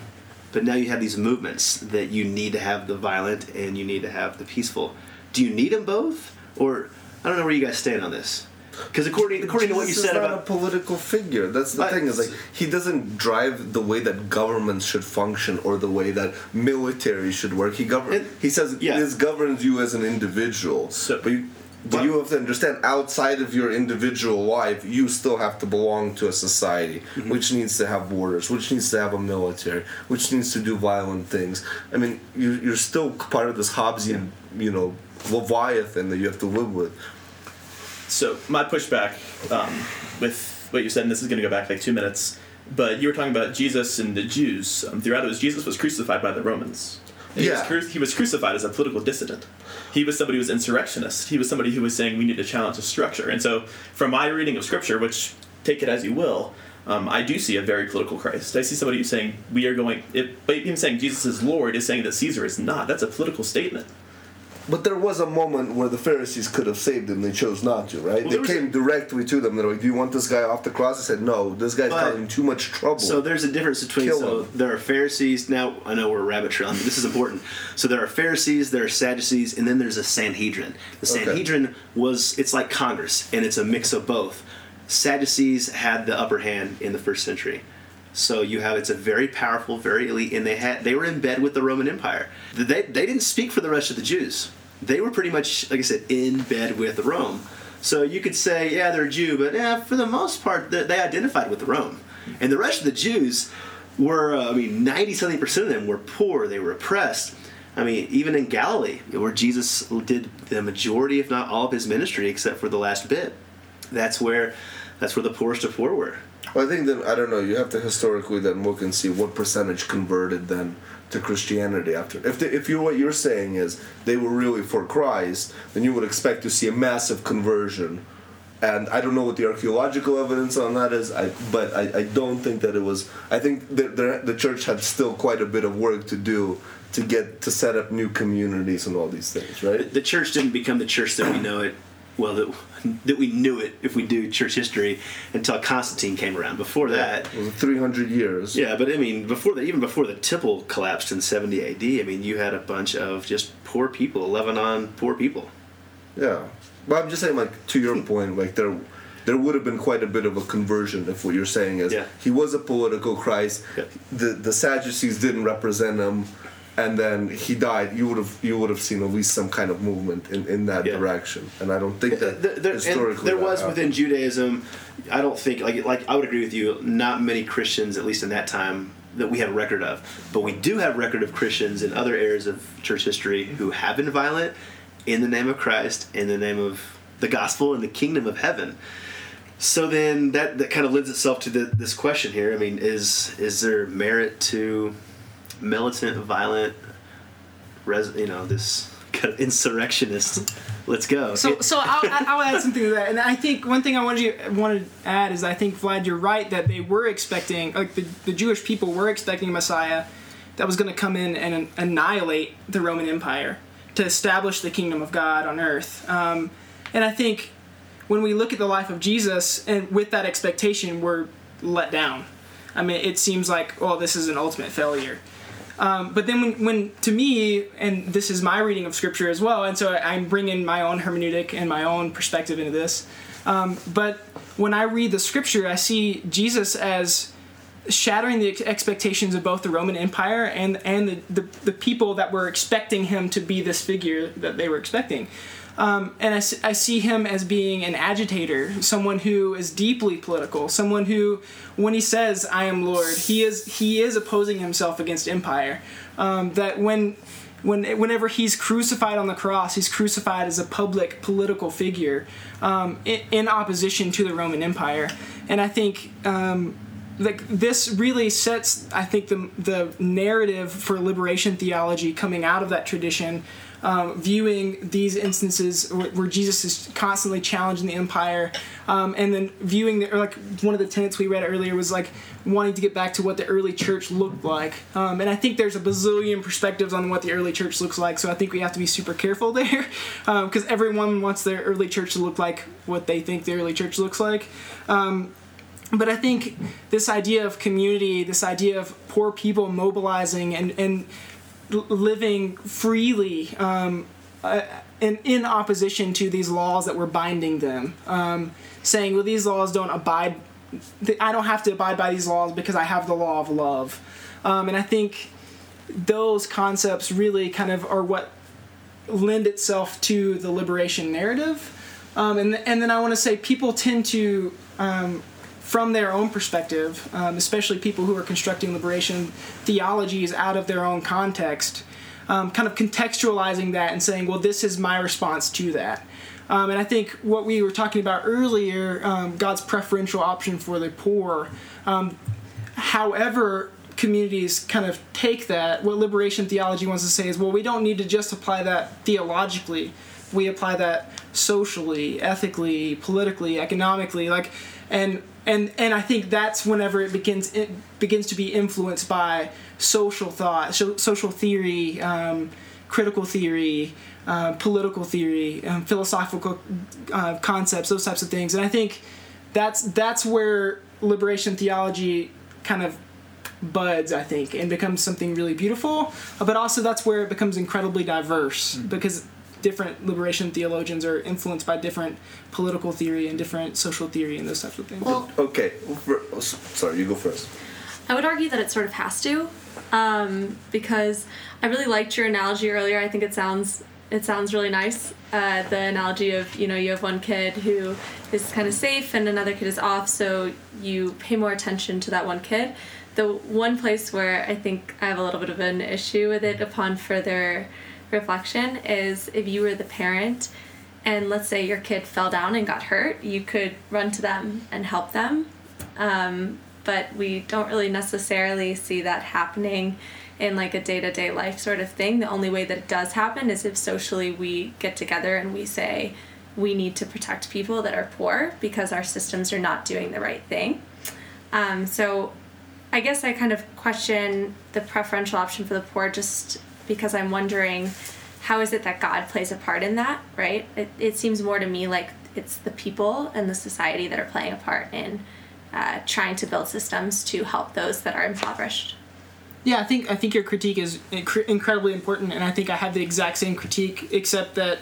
But now you have these movements that you need to have the violent and you need to have the peaceful. Do you need them both, or I don't know where you guys stand on this? Because according according to what you said about a political figure. That's the thing. Is like he doesn't drive the way that governments should function or the way that military should work. He govern. It- he says yeah. this governs you as an individual. So- but you, but you have to understand outside of your individual life, you still have to belong to a society, Mm-hmm. which needs to have borders, which needs to have a military, which needs to do violent things. I mean, you, you're still part of this Hobbesian, you know, leviathan that you have to live with. So my pushback um, with what you said, and this is going to go back like two minutes, but you were talking about Jesus and the Jews. Um, throughout it was Jesus was crucified by the Romans. He, was Yeah. cru- he was crucified as a political dissident. He was somebody who was insurrectionist. He was somebody who was saying we need to challenge the structure. And so, from my reading of Scripture, which take it as you will, um, I do see a very political Christ. I see somebody who's saying we are going. It, but even saying Jesus is Lord is saying that Caesar is not. That's a political statement. But there was a moment where the Pharisees could have saved him. They chose not to, right? Well, they came directly to them. They're like, "Do you want this guy off the cross?" I said, "No. This guy's But- causing too much trouble." So there's a difference between Kill so him. there are Pharisees. Now I know we're rabbit trailing, but this is important. So there are Pharisees, there are Sadducees, and then there's a Sanhedrin. The Okay. Sanhedrin was it's like Congress, and it's a mix of both. Sadducees had the upper hand in the first century. So you have it's a very powerful, very elite, and they had they were in bed with the Roman Empire. They they didn't speak for the rest of the Jews. They were pretty much, like I said, in bed with Rome. So you could say, yeah, they're a Jew, but yeah, for the most part, they, they identified with Rome. And the rest of the Jews were, uh, I mean, ninety something percent of them were poor. They were oppressed. I mean, even in Galilee, where Jesus did the majority, if not all, of his ministry, except for the last bit, that's where that's where the poorest of poor were. Well, I think that I don't know. You have to historically then look and see what percentage converted then to Christianity after. If they, if you what you're saying is they were really for Christ, then you would expect to see a massive conversion. And I don't know what the archaeological evidence on that is, I, but I, I don't think that it was. I think that the, the church had still quite a bit of work to do to get to set up new communities and all these things, right? the church didn't become the church that we know it well that, that we knew it if we do church history until constantine came around before that It was 300 years. yeah but i mean before that even before the temple collapsed in 70 ad i mean you had a bunch of just poor people lebanon poor people Yeah. Well, I'm just saying, like to your point, like there, there would have been quite a bit of a conversion if what you're saying is Yeah. he was a political Christ. Yeah. The the Sadducees didn't represent him, and then he died. You would have you would have seen at least some kind of movement in, in that Yeah. direction. And I don't think that There, there- and historically there that was happened. within Judaism. I don't think like like I would agree with you. Not many Christians, at least in that time, that we have record of. But we do have record of Christians in other areas of church history who have been violent in the name of Christ, in the name of the gospel, and the kingdom of heaven. So then that that kind of lends itself to the, this question here. I mean, is is there merit to militant, violent, res, you know, this insurrectionist? Let's go. So, so I'll, I'll add something to that, and I think one thing I wanted you wanted to add is I think Vlad, you're right that they were expecting, like the, the Jewish people were expecting a Messiah that was going to come in and annihilate the Roman Empire to establish the kingdom of God on earth. Um, and I think when we look at the life of Jesus and with that expectation, we're let down. I mean, it seems like, well, this is an ultimate failure. Um, but then when, when to me and this is my reading of scripture as well and so i'm bringing my own hermeneutic and my own perspective into this. Um, but when i read the scripture i see jesus as shattering the ex- expectations of both the roman empire and and the, the, the people that were expecting him to be this figure that they were expecting um, and I see him as being an agitator, someone who is deeply political, someone who, when he says "I am Lord," he is he is opposing himself against empire. Um, that when when whenever he's crucified on the cross, he's crucified as a public political figure um, in, in opposition to the Roman Empire, and I think. Um, like this really sets, I think, the the narrative for liberation theology coming out of that tradition, um, viewing these instances where, where Jesus is constantly challenging the empire, um, and then viewing the, or like one of the tenets we read earlier was like wanting to get back to what the early church looked like, um, and I think there's a bazillion perspectives on what the early church looks like, so I think we have to be super careful there, because everyone wants their early church to look like what they think the early church looks like. Um, but I think this idea of community, this idea of poor people mobilizing and, and living freely um, uh, in, in opposition to these laws that were binding them, um, saying, well, these laws don't abide, I don't have to abide by these laws because I have the law of love. Um, and I think those concepts really kind of are what lend itself to the liberation narrative. Um, and, and then I want to say people tend to, um, from their own perspective, um, especially people who are constructing liberation theologies out of their own context, um, kind of contextualizing that and saying, well, this is my response to that. Um, and I think what we were talking about earlier, um, God's preferential option for the poor, um, however communities kind of take that what liberation theology wants to say is well we don't need to just apply that theologically we apply that socially ethically politically economically like and and and i think that's whenever it begins it begins to be influenced by social thought so, social theory um, critical theory uh, political theory um, philosophical uh, concepts those types of things. And i think that's that's where liberation theology kind of buds i think and becomes something really beautiful but also that's where it becomes incredibly diverse because different liberation theologians are influenced by different political theory and different social theory and those types of things Well, Okay, for, oh, s- sorry, you go first. I would argue that it sort of has to, um, because I really liked your analogy earlier. I think it sounds it sounds really nice. Uh, the analogy of you know you have one kid who is kind of safe and another kid is off, so you pay more attention to that one kid. The one place where I think I have a little bit of an issue with it upon further reflection is if you were the parent and let's say your kid fell down and got hurt, you could run to them and help them. Um, but we don't really necessarily see that happening in like a day-to-day life sort of thing the only way that it does happen is if socially we get together and we say we need to protect people that are poor because our systems are not doing the right thing um, so i guess i kind of question the preferential option for the poor just because i'm wondering how is it that god plays a part in that right it, it seems more to me like it's the people and the society that are playing a part in uh, trying to build systems to help those that are impoverished. Yeah, I think I think your critique is incre- incredibly important, and I think I have the exact same critique, except that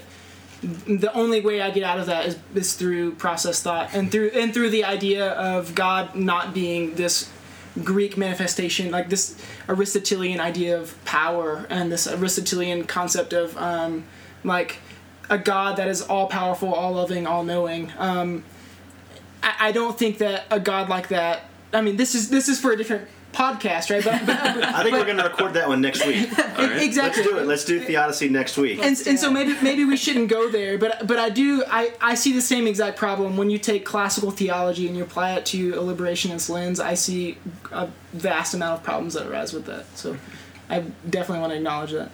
the only way I get out of that is, is through process thought and through and through the idea of God not being this Greek manifestation, like this Aristotelian idea of power and this Aristotelian concept of um, like a God that is all powerful, all loving, all knowing. Um, I, I don't think that a God like that. I mean, this is this is for a different podcast, right? But, but I think we're going to record that one next week. exactly. Let's do it. Let's do Theodicy next week. and, and so maybe maybe we shouldn't go there but but i do I, I see the same exact problem when you take classical theology and you apply it to a liberationist lens i see a vast amount of problems that arise with that so i definitely want to acknowledge that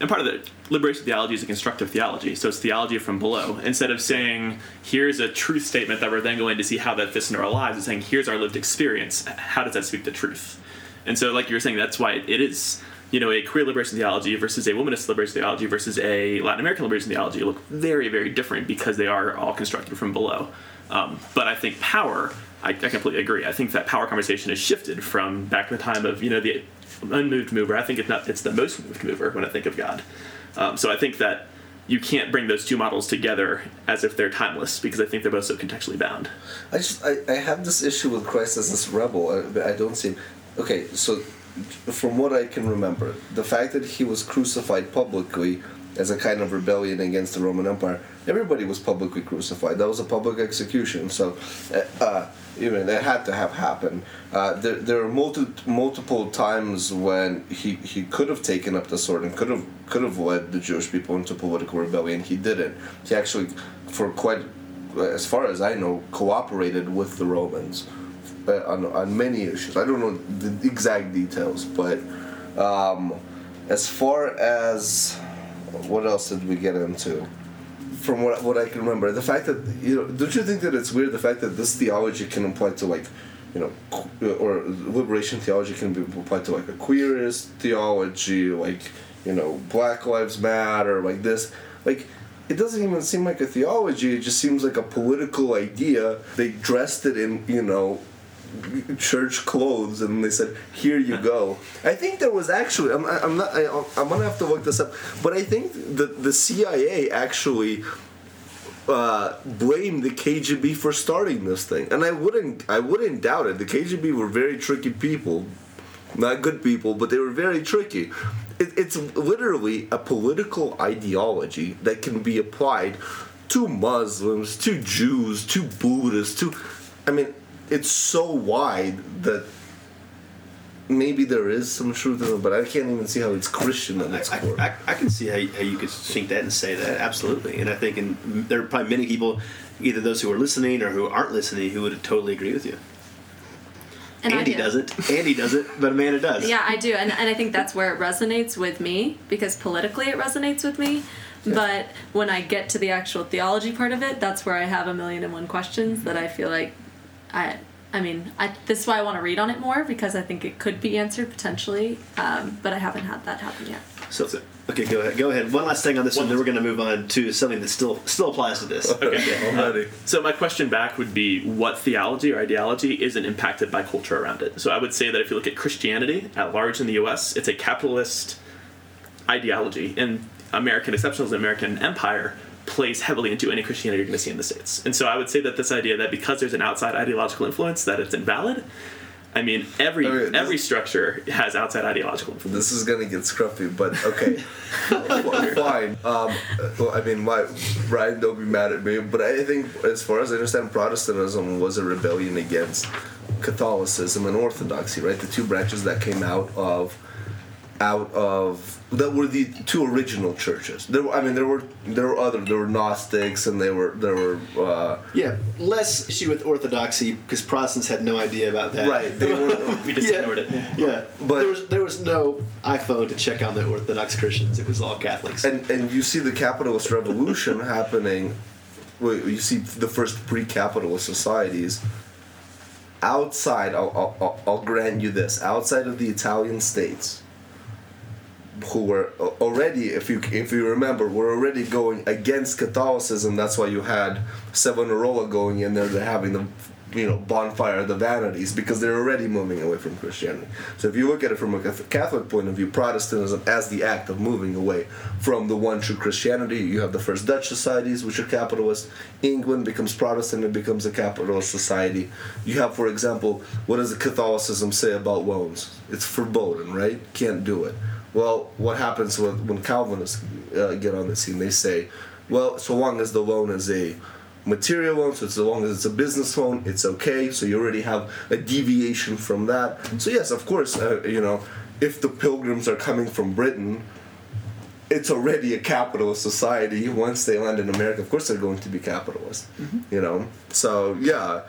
And part of the liberation theology is a constructive theology, so it's theology from below. Instead of saying, here's a truth statement that we're then going to see how that fits into our lives, it's saying, here's our lived experience. How does that speak to truth? And so, like you were saying, that's why it is, you know, a queer liberation theology versus a womanist liberation theology versus a Latin American liberation theology look very, very different because they are all constructed from below. Um, but I think power, I, I completely agree. I think that power conversation has shifted from back in the time of, you know, the unmoved mover. I think it's not, it's the most moved mover when I think of God. Um, so I think that you can't bring those two models together as if they're timeless because I think they're both so contextually bound. I just I, I have this issue with Christ as this rebel. I, I don't see. Okay, so from what I can remember, the fact that he was crucified publicly as a kind of rebellion against the Roman Empire, everybody was publicly crucified. That was a public execution. So, uh, uh, even that had to have happened. Uh, there, there are multi, multiple times when he, he could have taken up the sword and could have could have led the Jewish people into political rebellion. He didn't. He actually, for quite as far as I know, cooperated with the Romans uh, on, on many issues. I don't know the exact details, but um, as far as what else did we get into? From what, what I can remember, the fact that you know, don't you think that it's weird the fact that this theology can apply to like, you know, or liberation theology can be applied to like a queerist theology, like you know, Black Lives Matter, like this, like it doesn't even seem like a theology. It just seems like a political idea. They dressed it in you know church clothes and they said here you go. I think there was actually i'm, I'm not I, i'm gonna have to look this up but i think the, the cia actually uh, blamed the kgb for starting this thing. And i wouldn't i wouldn't doubt it. The kgb were very tricky people. Not good people but they were very tricky. It, it's literally a political ideology that can be applied to muslims to jews to buddhists to i mean it's so wide that maybe there is some truth in it, but I can't even see how it's Christian at its I, core. I, I can see how you, how you could think that and say that absolutely, and I think in, there are probably many people, either those who are listening or who aren't listening, who would totally agree with you. And Andy do. doesn't. Andy does it, but Amanda does. Yeah, I do, and and I think that's where it resonates with me because politically it resonates with me. But when I get to the actual theology part of it, that's where I have a million and one questions that I feel like, I, I mean, I this is why I want to read on it more because I think it could be answered potentially, um, but I haven't had that happen yet. So, it's it okay, go ahead. Go ahead. One last thing on this one, One- then we're going to move on to something that still still applies to this. Okay. I'm. So my question back would be what theology or ideology isn't impacted by culture around it? So I would say that if you look at Christianity at large in the US, it's a capitalist ideology and American exceptionalism, American empire plays heavily into any Christianity you're going to see in the States. And so I would say that this idea that because there's an outside ideological influence that it's invalid, I mean every Okay, this- every structure has outside ideological influence. This is gonna get scruffy, but okay, fine. Um, well, I mean, my Ryan, don't be mad at me, but I think, as far as I understand, Protestantism was a rebellion against Catholicism and Orthodoxy, right? The two branches that came out of, out of that were the two original churches. There, were, I mean, there were there were other there were Gnostics and they were there were. Uh, Yeah, less issue with orthodoxy because Protestants had no idea about that. Right, they were- we just yeah, ignored it. Yeah, But- there was there was no iPhone to check on the Orthodox Christians. It was all Catholics. and and you see the capitalist revolution happening well, you see the first pre-capitalist societies outside I'll, I'll- I'll grant you this outside of the italian states who were already if you if you remember were already going against catholicism that's why you had savonarola going in there they're having the you know bonfire of the vanities because they're already moving away from Christianity. So if you look at it from a Catholic point of view, Protestantism as the act of moving away from the one true Christianity, you have the first Dutch societies which are capitalist. England becomes Protestant and becomes a capitalist society. You have, for example, what does the Catholicism say about loans? It's verboten, right? Can't do it. Well, what happens when, when Calvinists uh, get on the scene? They say, well, so long as the loan is a material loan, so as long as it's a business loan, it's okay. So you already have a deviation from that. So yes, of course, uh, you know, if the pilgrims are coming from Britain, it's already a capitalist society. Once they land in America, of course they're going to be capitalist. Mm-hmm. You know, so yeah.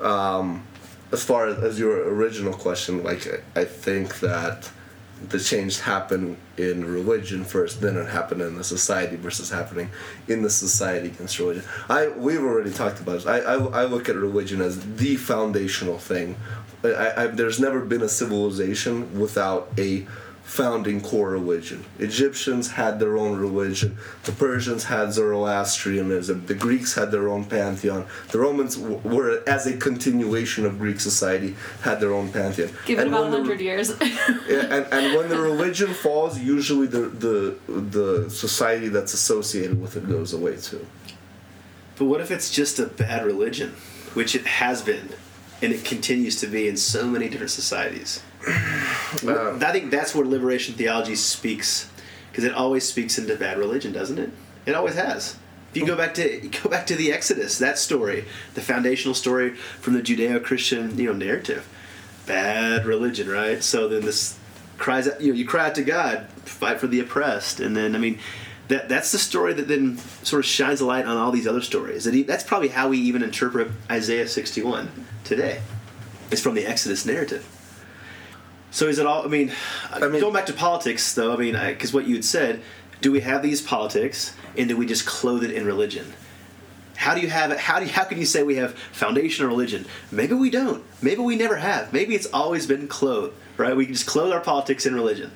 Um, as far as your original question, like I think that the change happened in religion first, then it happened in the society versus happening in the society against religion. I we've already talked about this. I, I, I look at religion as the foundational thing. I, I, there's never been a civilization without a founding core religion. Egyptians had their own religion. The Persians had Zoroastrianism. The Greeks had their own pantheon. The Romans were, as a continuation of Greek society, had their own pantheon. Give it about hundred years. and, and when the religion falls, usually the, the the society that's associated with it goes away too. But what if it's just a bad religion, which it has been, and it continues to be in so many different societies? Uh, I think that's where liberation theology speaks, because it always speaks into bad religion, doesn't it? It always has. If you go back to go back to the Exodus, that story, the foundational story from the Judeo-Christian you know narrative, bad religion, right? So then this cries out, you know, you cry out to God, fight for the oppressed, and then I mean, that that's the story that then sort of shines a light on all these other stories. That he, that's probably how we even interpret Isaiah sixty-one today. It's from the Exodus narrative. So is it all? I mean, I mean going back to politics, though. I mean, because what you had said, do we have these politics, and do we just clothe it in religion? How do you have it? How do you, how can you say we have foundational religion? Maybe we don't. Maybe we never have. Maybe it's always been clothed, right? We can just clothe our politics in religion.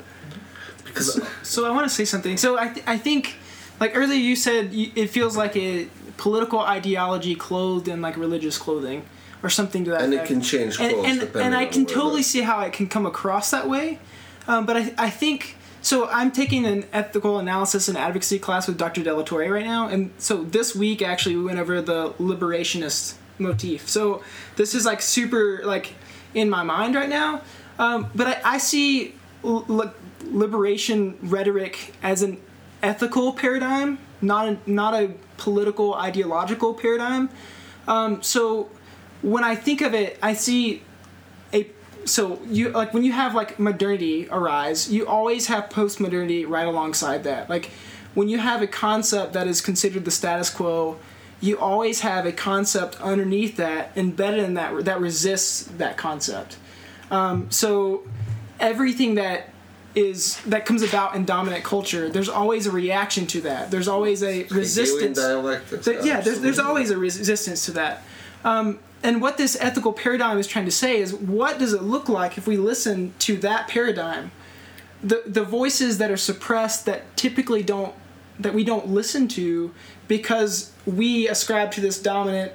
Because so I want to say something. So I th- I think like earlier you said it feels like a political ideology clothed in like religious clothing or something to that and effect. it can change and, and, and I can totally see how it can come across that way. Um, but I, I think so I'm taking an ethical analysis and advocacy class with Dr. De La Torre right now. And so this week actually we went over the liberationist motif. So this is like super like in my mind right now. Um, but I, I see li- liberation rhetoric as an ethical paradigm not a, not a political ideological paradigm. Um, so when I think of it, I see a so you like when you have like modernity arise, you always have post-modernity right alongside that. Like when you have a concept that is considered the status quo, you always have a concept underneath that embedded in that that resists that concept. Um, so everything that is that comes about in dominant culture, there's always a reaction to that. There's always a resistance. That, yeah, there's, there's always a resistance to that. Um, and what this ethical paradigm is trying to say is what does it look like if we listen to that paradigm? The the voices that are suppressed that typically don't that we don't listen to because we ascribe to this dominant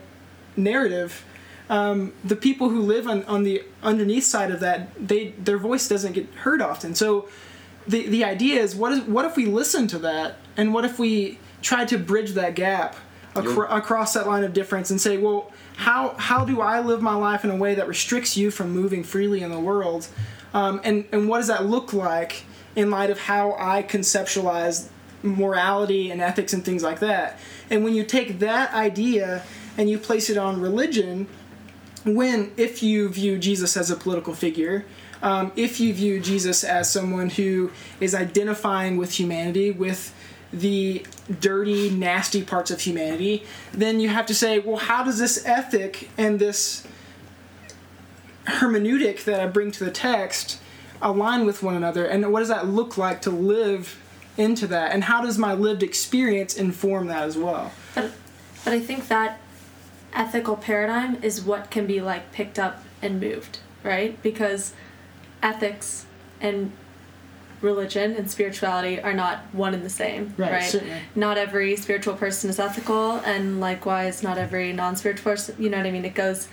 narrative um, the people who live on, on the underneath side of that they their voice doesn't get heard often. So the the idea is what is what if we listen to that? And what if we try to bridge that gap acro- across that line of difference and say well how how do I live my life in a way that restricts you from moving freely in the world, um, and and what does that look like in light of how I conceptualize morality and ethics and things like that? And when you take that idea and you place it on religion, when if you view Jesus as a political figure. Um, if you view Jesus as someone who is identifying with humanity, with the dirty, nasty parts of humanity, then you have to say, well, how does this ethic and this hermeneutic that I bring to the text align with one another? And what does that look like to live into that? And how does my lived experience inform that as well? But, but I think that ethical paradigm is what can be like picked up and moved, right? Because ethics and religion and spirituality are not one and the same, right? right? Not every spiritual person is ethical, and likewise, not every non-spiritual person. You know what I mean? It goes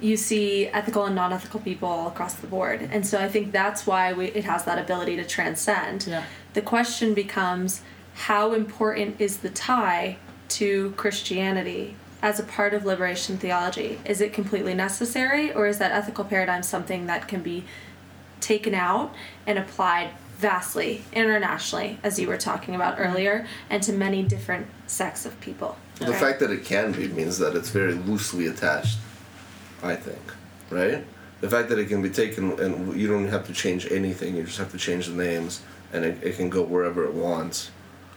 you see ethical and non-ethical people all across the board mm-hmm. and so i think that's why we, it has that ability to transcend Yeah. the question becomes how important is the tie to christianity as a part of liberation theology is it completely necessary or is that ethical paradigm something that can be taken out and applied vastly internationally as you were talking about earlier and to many different sects of people The fact that it can be means that it's very loosely attached, I think, right? The fact that it can be taken and you don't have to change anything, you just have to change the names and it, it can go wherever it wants.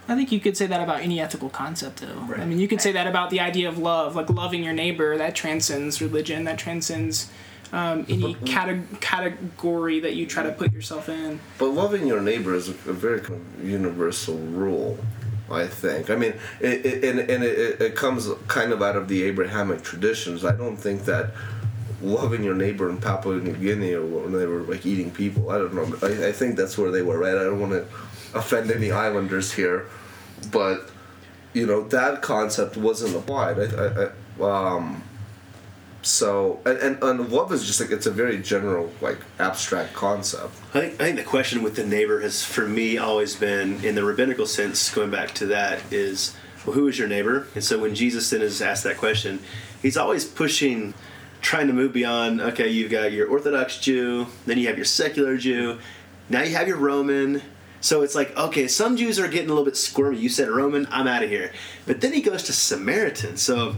I think you could say that about any ethical concept, though. I mean, you could say that about the idea of love, like loving your neighbor. That transcends religion. That transcends um, any cate- category that you try to put yourself in. But loving your neighbor is a, very universal rule, I think. I mean, it, it, and, and it, it comes kind of out of the Abrahamic traditions. I don't think that loving your neighbor in Papua New Guinea or when they were like eating people, I don't know. I, I think that's where they were, right? I don't want to offend any islanders here, but, you know, that concept wasn't applied. I, I, I, um, so, and, and, and love is just like, it's a very general, like, abstract concept. I think, I think the question with the neighbor has, for me, always been, in the rabbinical sense, going back to that, is, well, who is your neighbor? And so when Jesus then is asked that question, he's always pushing, trying to move beyond, okay, you've got your Orthodox Jew, then you have your secular Jew, now you have your Roman. So it's like, okay, some Jews are getting a little bit squirmy. You said Roman, I'm out of here. But then he goes to Samaritan. So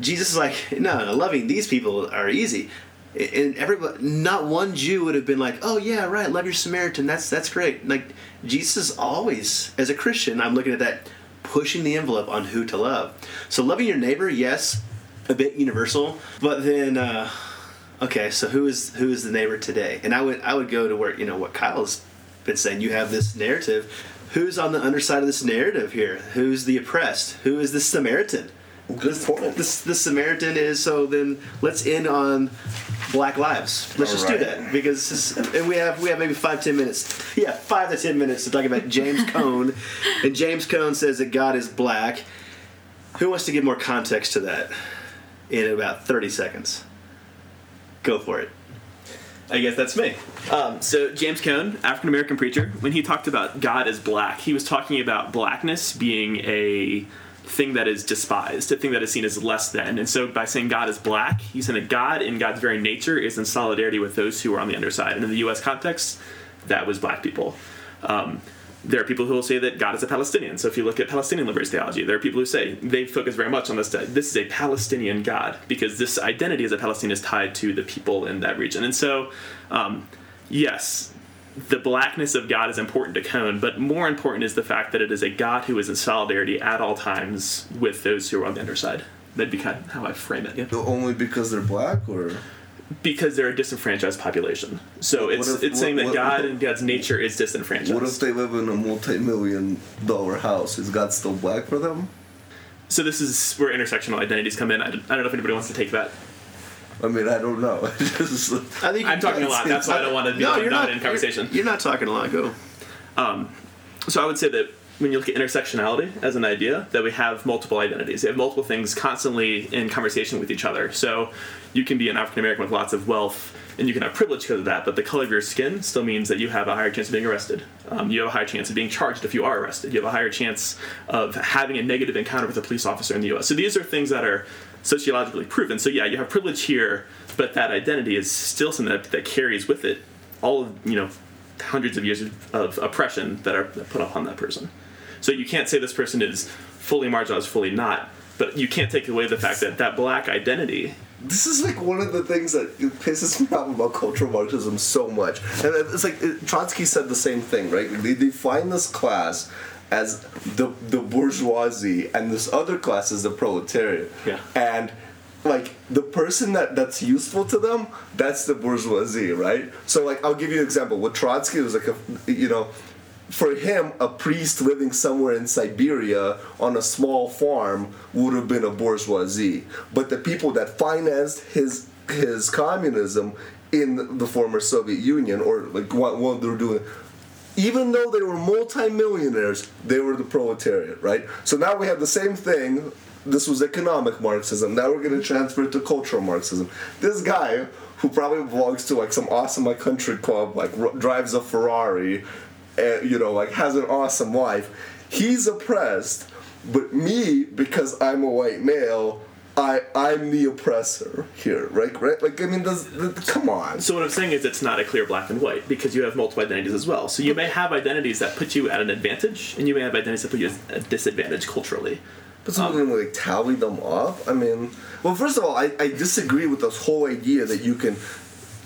Jesus is like, no, no, loving these people are easy. And everybody, not one Jew would have been like, oh yeah, right, love your Samaritan. That's that's great. Like Jesus is always, as a Christian, I'm looking at that, pushing the envelope on who to love. So loving your neighbor, yes, a bit universal, but then. Uh, okay so who is who is the neighbor today and i would i would go to where you know what kyle's been saying you have this narrative who's on the underside of this narrative here who's the oppressed who is the samaritan Good point. this the samaritan is so then let's end on black lives. Let's just do that because and we have we have maybe five ten minutes. Yeah five to ten minutes to talk about james cone. And james cone says that god is black. Who wants to give more context to that in about 30 seconds? Go for it. I guess that's me. Um, so James Cone, African American preacher, when he talked about God as black, he was talking about blackness being a thing that is despised, a thing that is seen as less than. And so by saying God is black, he's saying that God in God's very nature is in solidarity with those who are on the underside. And in the U.S. context, that was black people. Um, there are people who will say that God is a Palestinian. So if you look at Palestinian liberation theology, there are people who say they focus very much on this. This is a Palestinian God because this identity as a Palestinian is tied to the people in that region. And so, um, yes, the blackness of God is important to Cone, but more important is the fact that it is a God who is in solidarity at all times with those who are on the underside. That'd be kind of how I frame it. Only because they're black, or Because they're a disenfranchised population. So What it's if- it's saying that what- God what- and God's nature is disenfranchised. what if they live in a multi-million dollar house? Is God still black for them? So this is where intersectional identities come in. I don't, I don't know if anybody wants to take that. I mean, I don't know. Just, I think I'm talking a lot. That's why I don't want to be No, like, you're not, not in conversation. You're, you're not talking a lot. Go. So I would say that when you look at intersectionality as an idea, that we have multiple identities. We have multiple things constantly in conversation with each other. So you can be an African American with lots of wealth, and you can have privilege because of that, but the color of your skin still means that you have a higher chance of being arrested. Um, you have a higher chance of being charged if you are arrested. You have a higher chance of having a negative encounter with a police officer in the U.S. So these are things that are sociologically proven. So yeah, you have privilege here, but that identity is still something that, that carries with it all of you know hundreds of years of, of oppression that are put upon that person. So you can't say this person is fully marginalized, fully not. But you can't take away the fact that that black identity this is like one of the things that pisses me off about cultural Marxism so much. And it's like Trotsky said the same thing, right? They define this class as the the bourgeoisie, and this other class is the proletariat. Yeah. And like the person that that's useful to them, that's the bourgeoisie, right? So like I'll give you an example. With Trotsky, it was like a you know. For him, a priest living somewhere in Siberia on a small farm would have been a bourgeoisie. But the people that financed his his communism in the former Soviet Union, or like what, what they're doing, even though they were multimillionaires, they were the proletariat, right? So now we have the same thing this was economic Marxism. Now we're going to transfer it to cultural Marxism. This guy who probably belongs to like some awesome like country club, like r- drives a Ferrari, and you know like has an awesome life. He's oppressed, but me because I'm a white male. I I'm the oppressor here, right? Right? Like I mean, does, come on. So what I'm saying is it's not a clear black and white because you have multiple identities as well. So you may have identities that put you at an advantage, and you may have identities that put you at a disadvantage culturally. But something um, like tally them up. I mean, well, first of all, I, I disagree with this whole idea that you can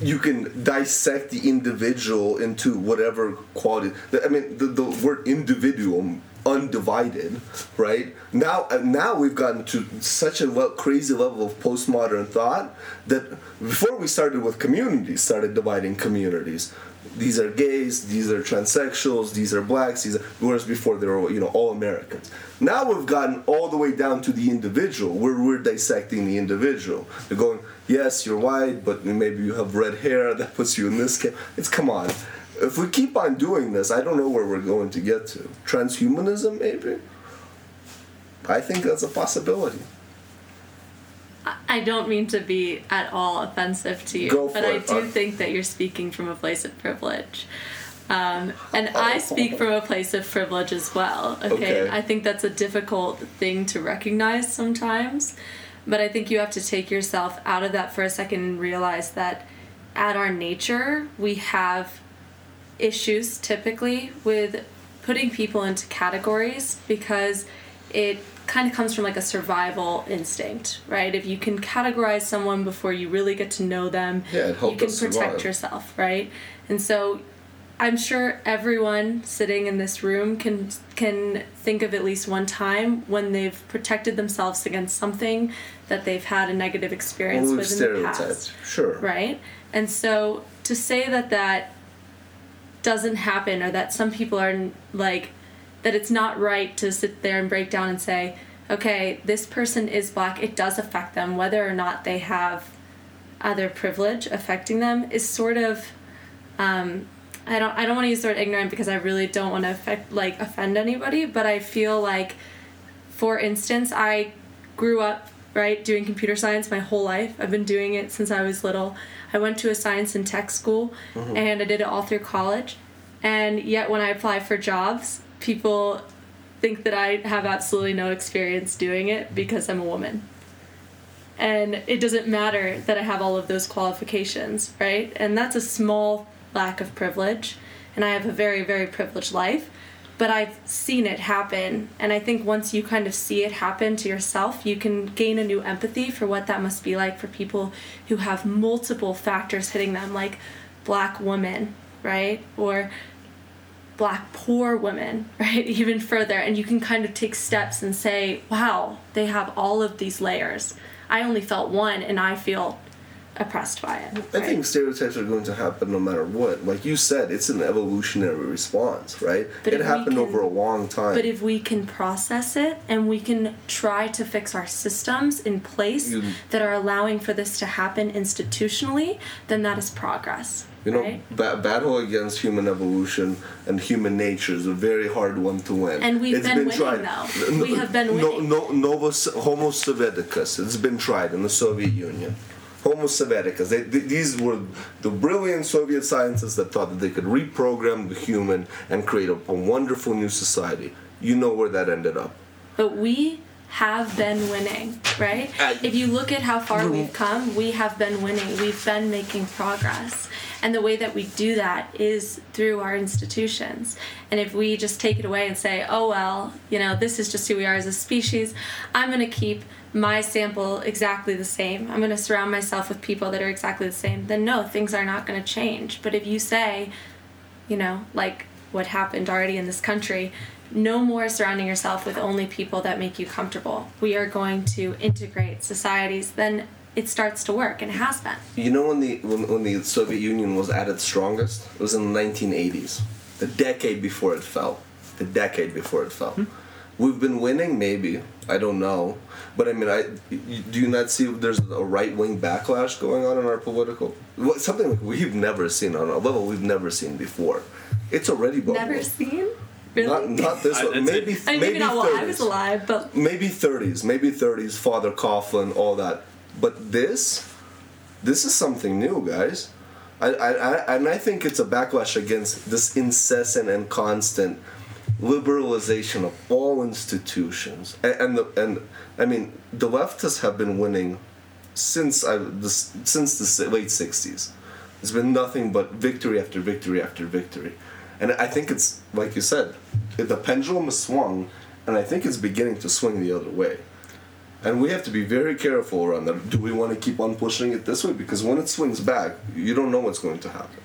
you can dissect the individual into whatever quality. I mean, the, the word individual undivided, right? Now, uh, now we've gotten to such a crazy level of postmodern thought that before we started with communities, started dividing communities. These are gays, these are transsexuals, these are blacks, these are, whereas before they were, you know, all Americans. Now we've gotten all the way down to the individual, where we're dissecting the individual. They're going, yes, you're white, but maybe you have red hair, that puts you in this camp. It's, come on if we keep on doing this, I don't know where we're going to get to. Transhumanism, maybe? I think that's a possibility. I don't mean to be at all offensive to you, Go for but I it. do Uh, think that you're speaking from a place of privilege. Um, and I speak from a place of privilege as well. Okay? Okay. I think that's a difficult thing to recognize sometimes, but I think you have to take yourself out of that for a second and realize that at our nature, we have issues typically with putting people into categories because it kind of comes from like a survival instinct, right? If you can categorize someone before you really get to know them, Yeah, you can protect survive. yourself, right? And so I'm sure everyone sitting in this room can can think of at least one time when they've protected themselves against something that they've had a negative experience Well, with in the past. Sure. right? And so to say that that doesn't happen or that some people are like that it's not right to sit there and break down and say, okay, this person is black, it does affect them. Whether or not they have other privilege affecting them is sort of um, I don't I don't want to use the word ignorant because I really don't want to affect like offend anybody, but I feel like for instance, I grew up right doing computer science my whole life. I've been doing it since I was little. I went to a science and tech school mm-hmm. and I did it all through college. And yet when I apply for jobs, people think that I have absolutely no experience doing it because I'm a woman. And it doesn't matter that I have all of those qualifications, right? And that's a small lack of privilege. And I have a very, very privileged life. But I've seen it happen. And I think once you kind of see it happen to yourself, you can gain a new empathy for what that must be like for people who have multiple factors hitting them, like black women, right? Or black poor women, right? Even further. And you can kind of take steps and say, wow, they have all of these layers. I only felt one and I feel oppressed by it. I think stereotypes are going to happen no matter what. Like you said, it's an evolutionary response, right? But it happened can- over a long time. But if we can process it and we can try to fix our systems in place You- that are allowing for this to happen institutionally, then that is progress. You know, right? ba- battle against human evolution and human nature is a very hard one to win. And we've been winning, though. We have been No, winning. no, Novus, Homo Sovieticus. It's been tried in the Soviet Union. Homo Sovieticus. They, th- these were the brilliant Soviet scientists that thought that they could reprogram the human and create a, a wonderful new society. You know where that ended up. But we have been winning, right? Uh, if you look at how far we've come, we have been winning. We've been making progress. And the way that we do that is through our institutions. And if we just take it away and say, oh, well, you know, this is just who we are as a species, I'm going to keep my sample exactly the same. I'm going to surround myself with people that are exactly the same. Then no, things are not going to change. But if you say, you know, like what happened already in this country, no more surrounding yourself with only people that make you comfortable. We are going to integrate societies, then it starts to work and it has been. You know when the when, when the Soviet Union was at its strongest? It was in the 1980s, the decade before it fell. The decade before it fell. Hmm? We've been winning, maybe. I don't know, but I mean, I do you not see there's a right wing backlash going on in our political what- something like we've never seen on a level we've never seen before. It's already bubbling. Never seen? Really? Not, not this one. Maybe, I mean, maybe maybe not while I was 30s. alive, but Maybe 30s. Maybe 30s. Father Coughlin, all that. But this, this is something new, guys. I, I, and I think it's a backlash against this incessant and constant liberalization of all institutions. And, and the and I mean, the leftists have been winning since I this, since the late '60s. There's been nothing but victory after victory after victory, and I think it's like you said, the pendulum has swung, and I think it's beginning to swing the other way. And we have to be very careful around that. Do we want to keep on pushing it this way? Because when it swings back, you don't know what's going to happen.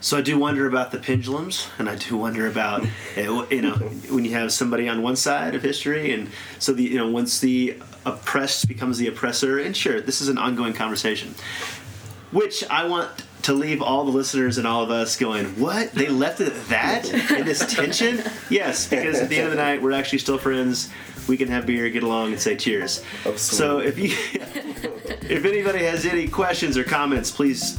So I do wonder about the pendulums, and I do wonder about eh, you know when you have somebody on one side of history, and so the you know once the oppressed becomes the oppressor, and sure, this is an ongoing conversation, which I want to leave all the listeners and all of us going, what they left it at that in this tension? Yes, because at the end of the night, we're actually still friends. We can have beer, get along, and say cheers. So if you if anybody has any questions or comments, please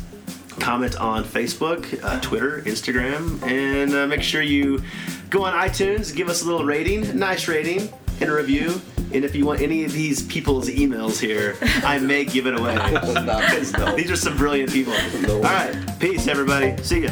comment on Facebook, uh, Twitter, Instagram, and uh, make sure you go on iTunes, give us a little rating, nice rating, and a review. And if you want any of these people's emails here, I may give it away. These are some brilliant people. All right, peace, everybody. See ya.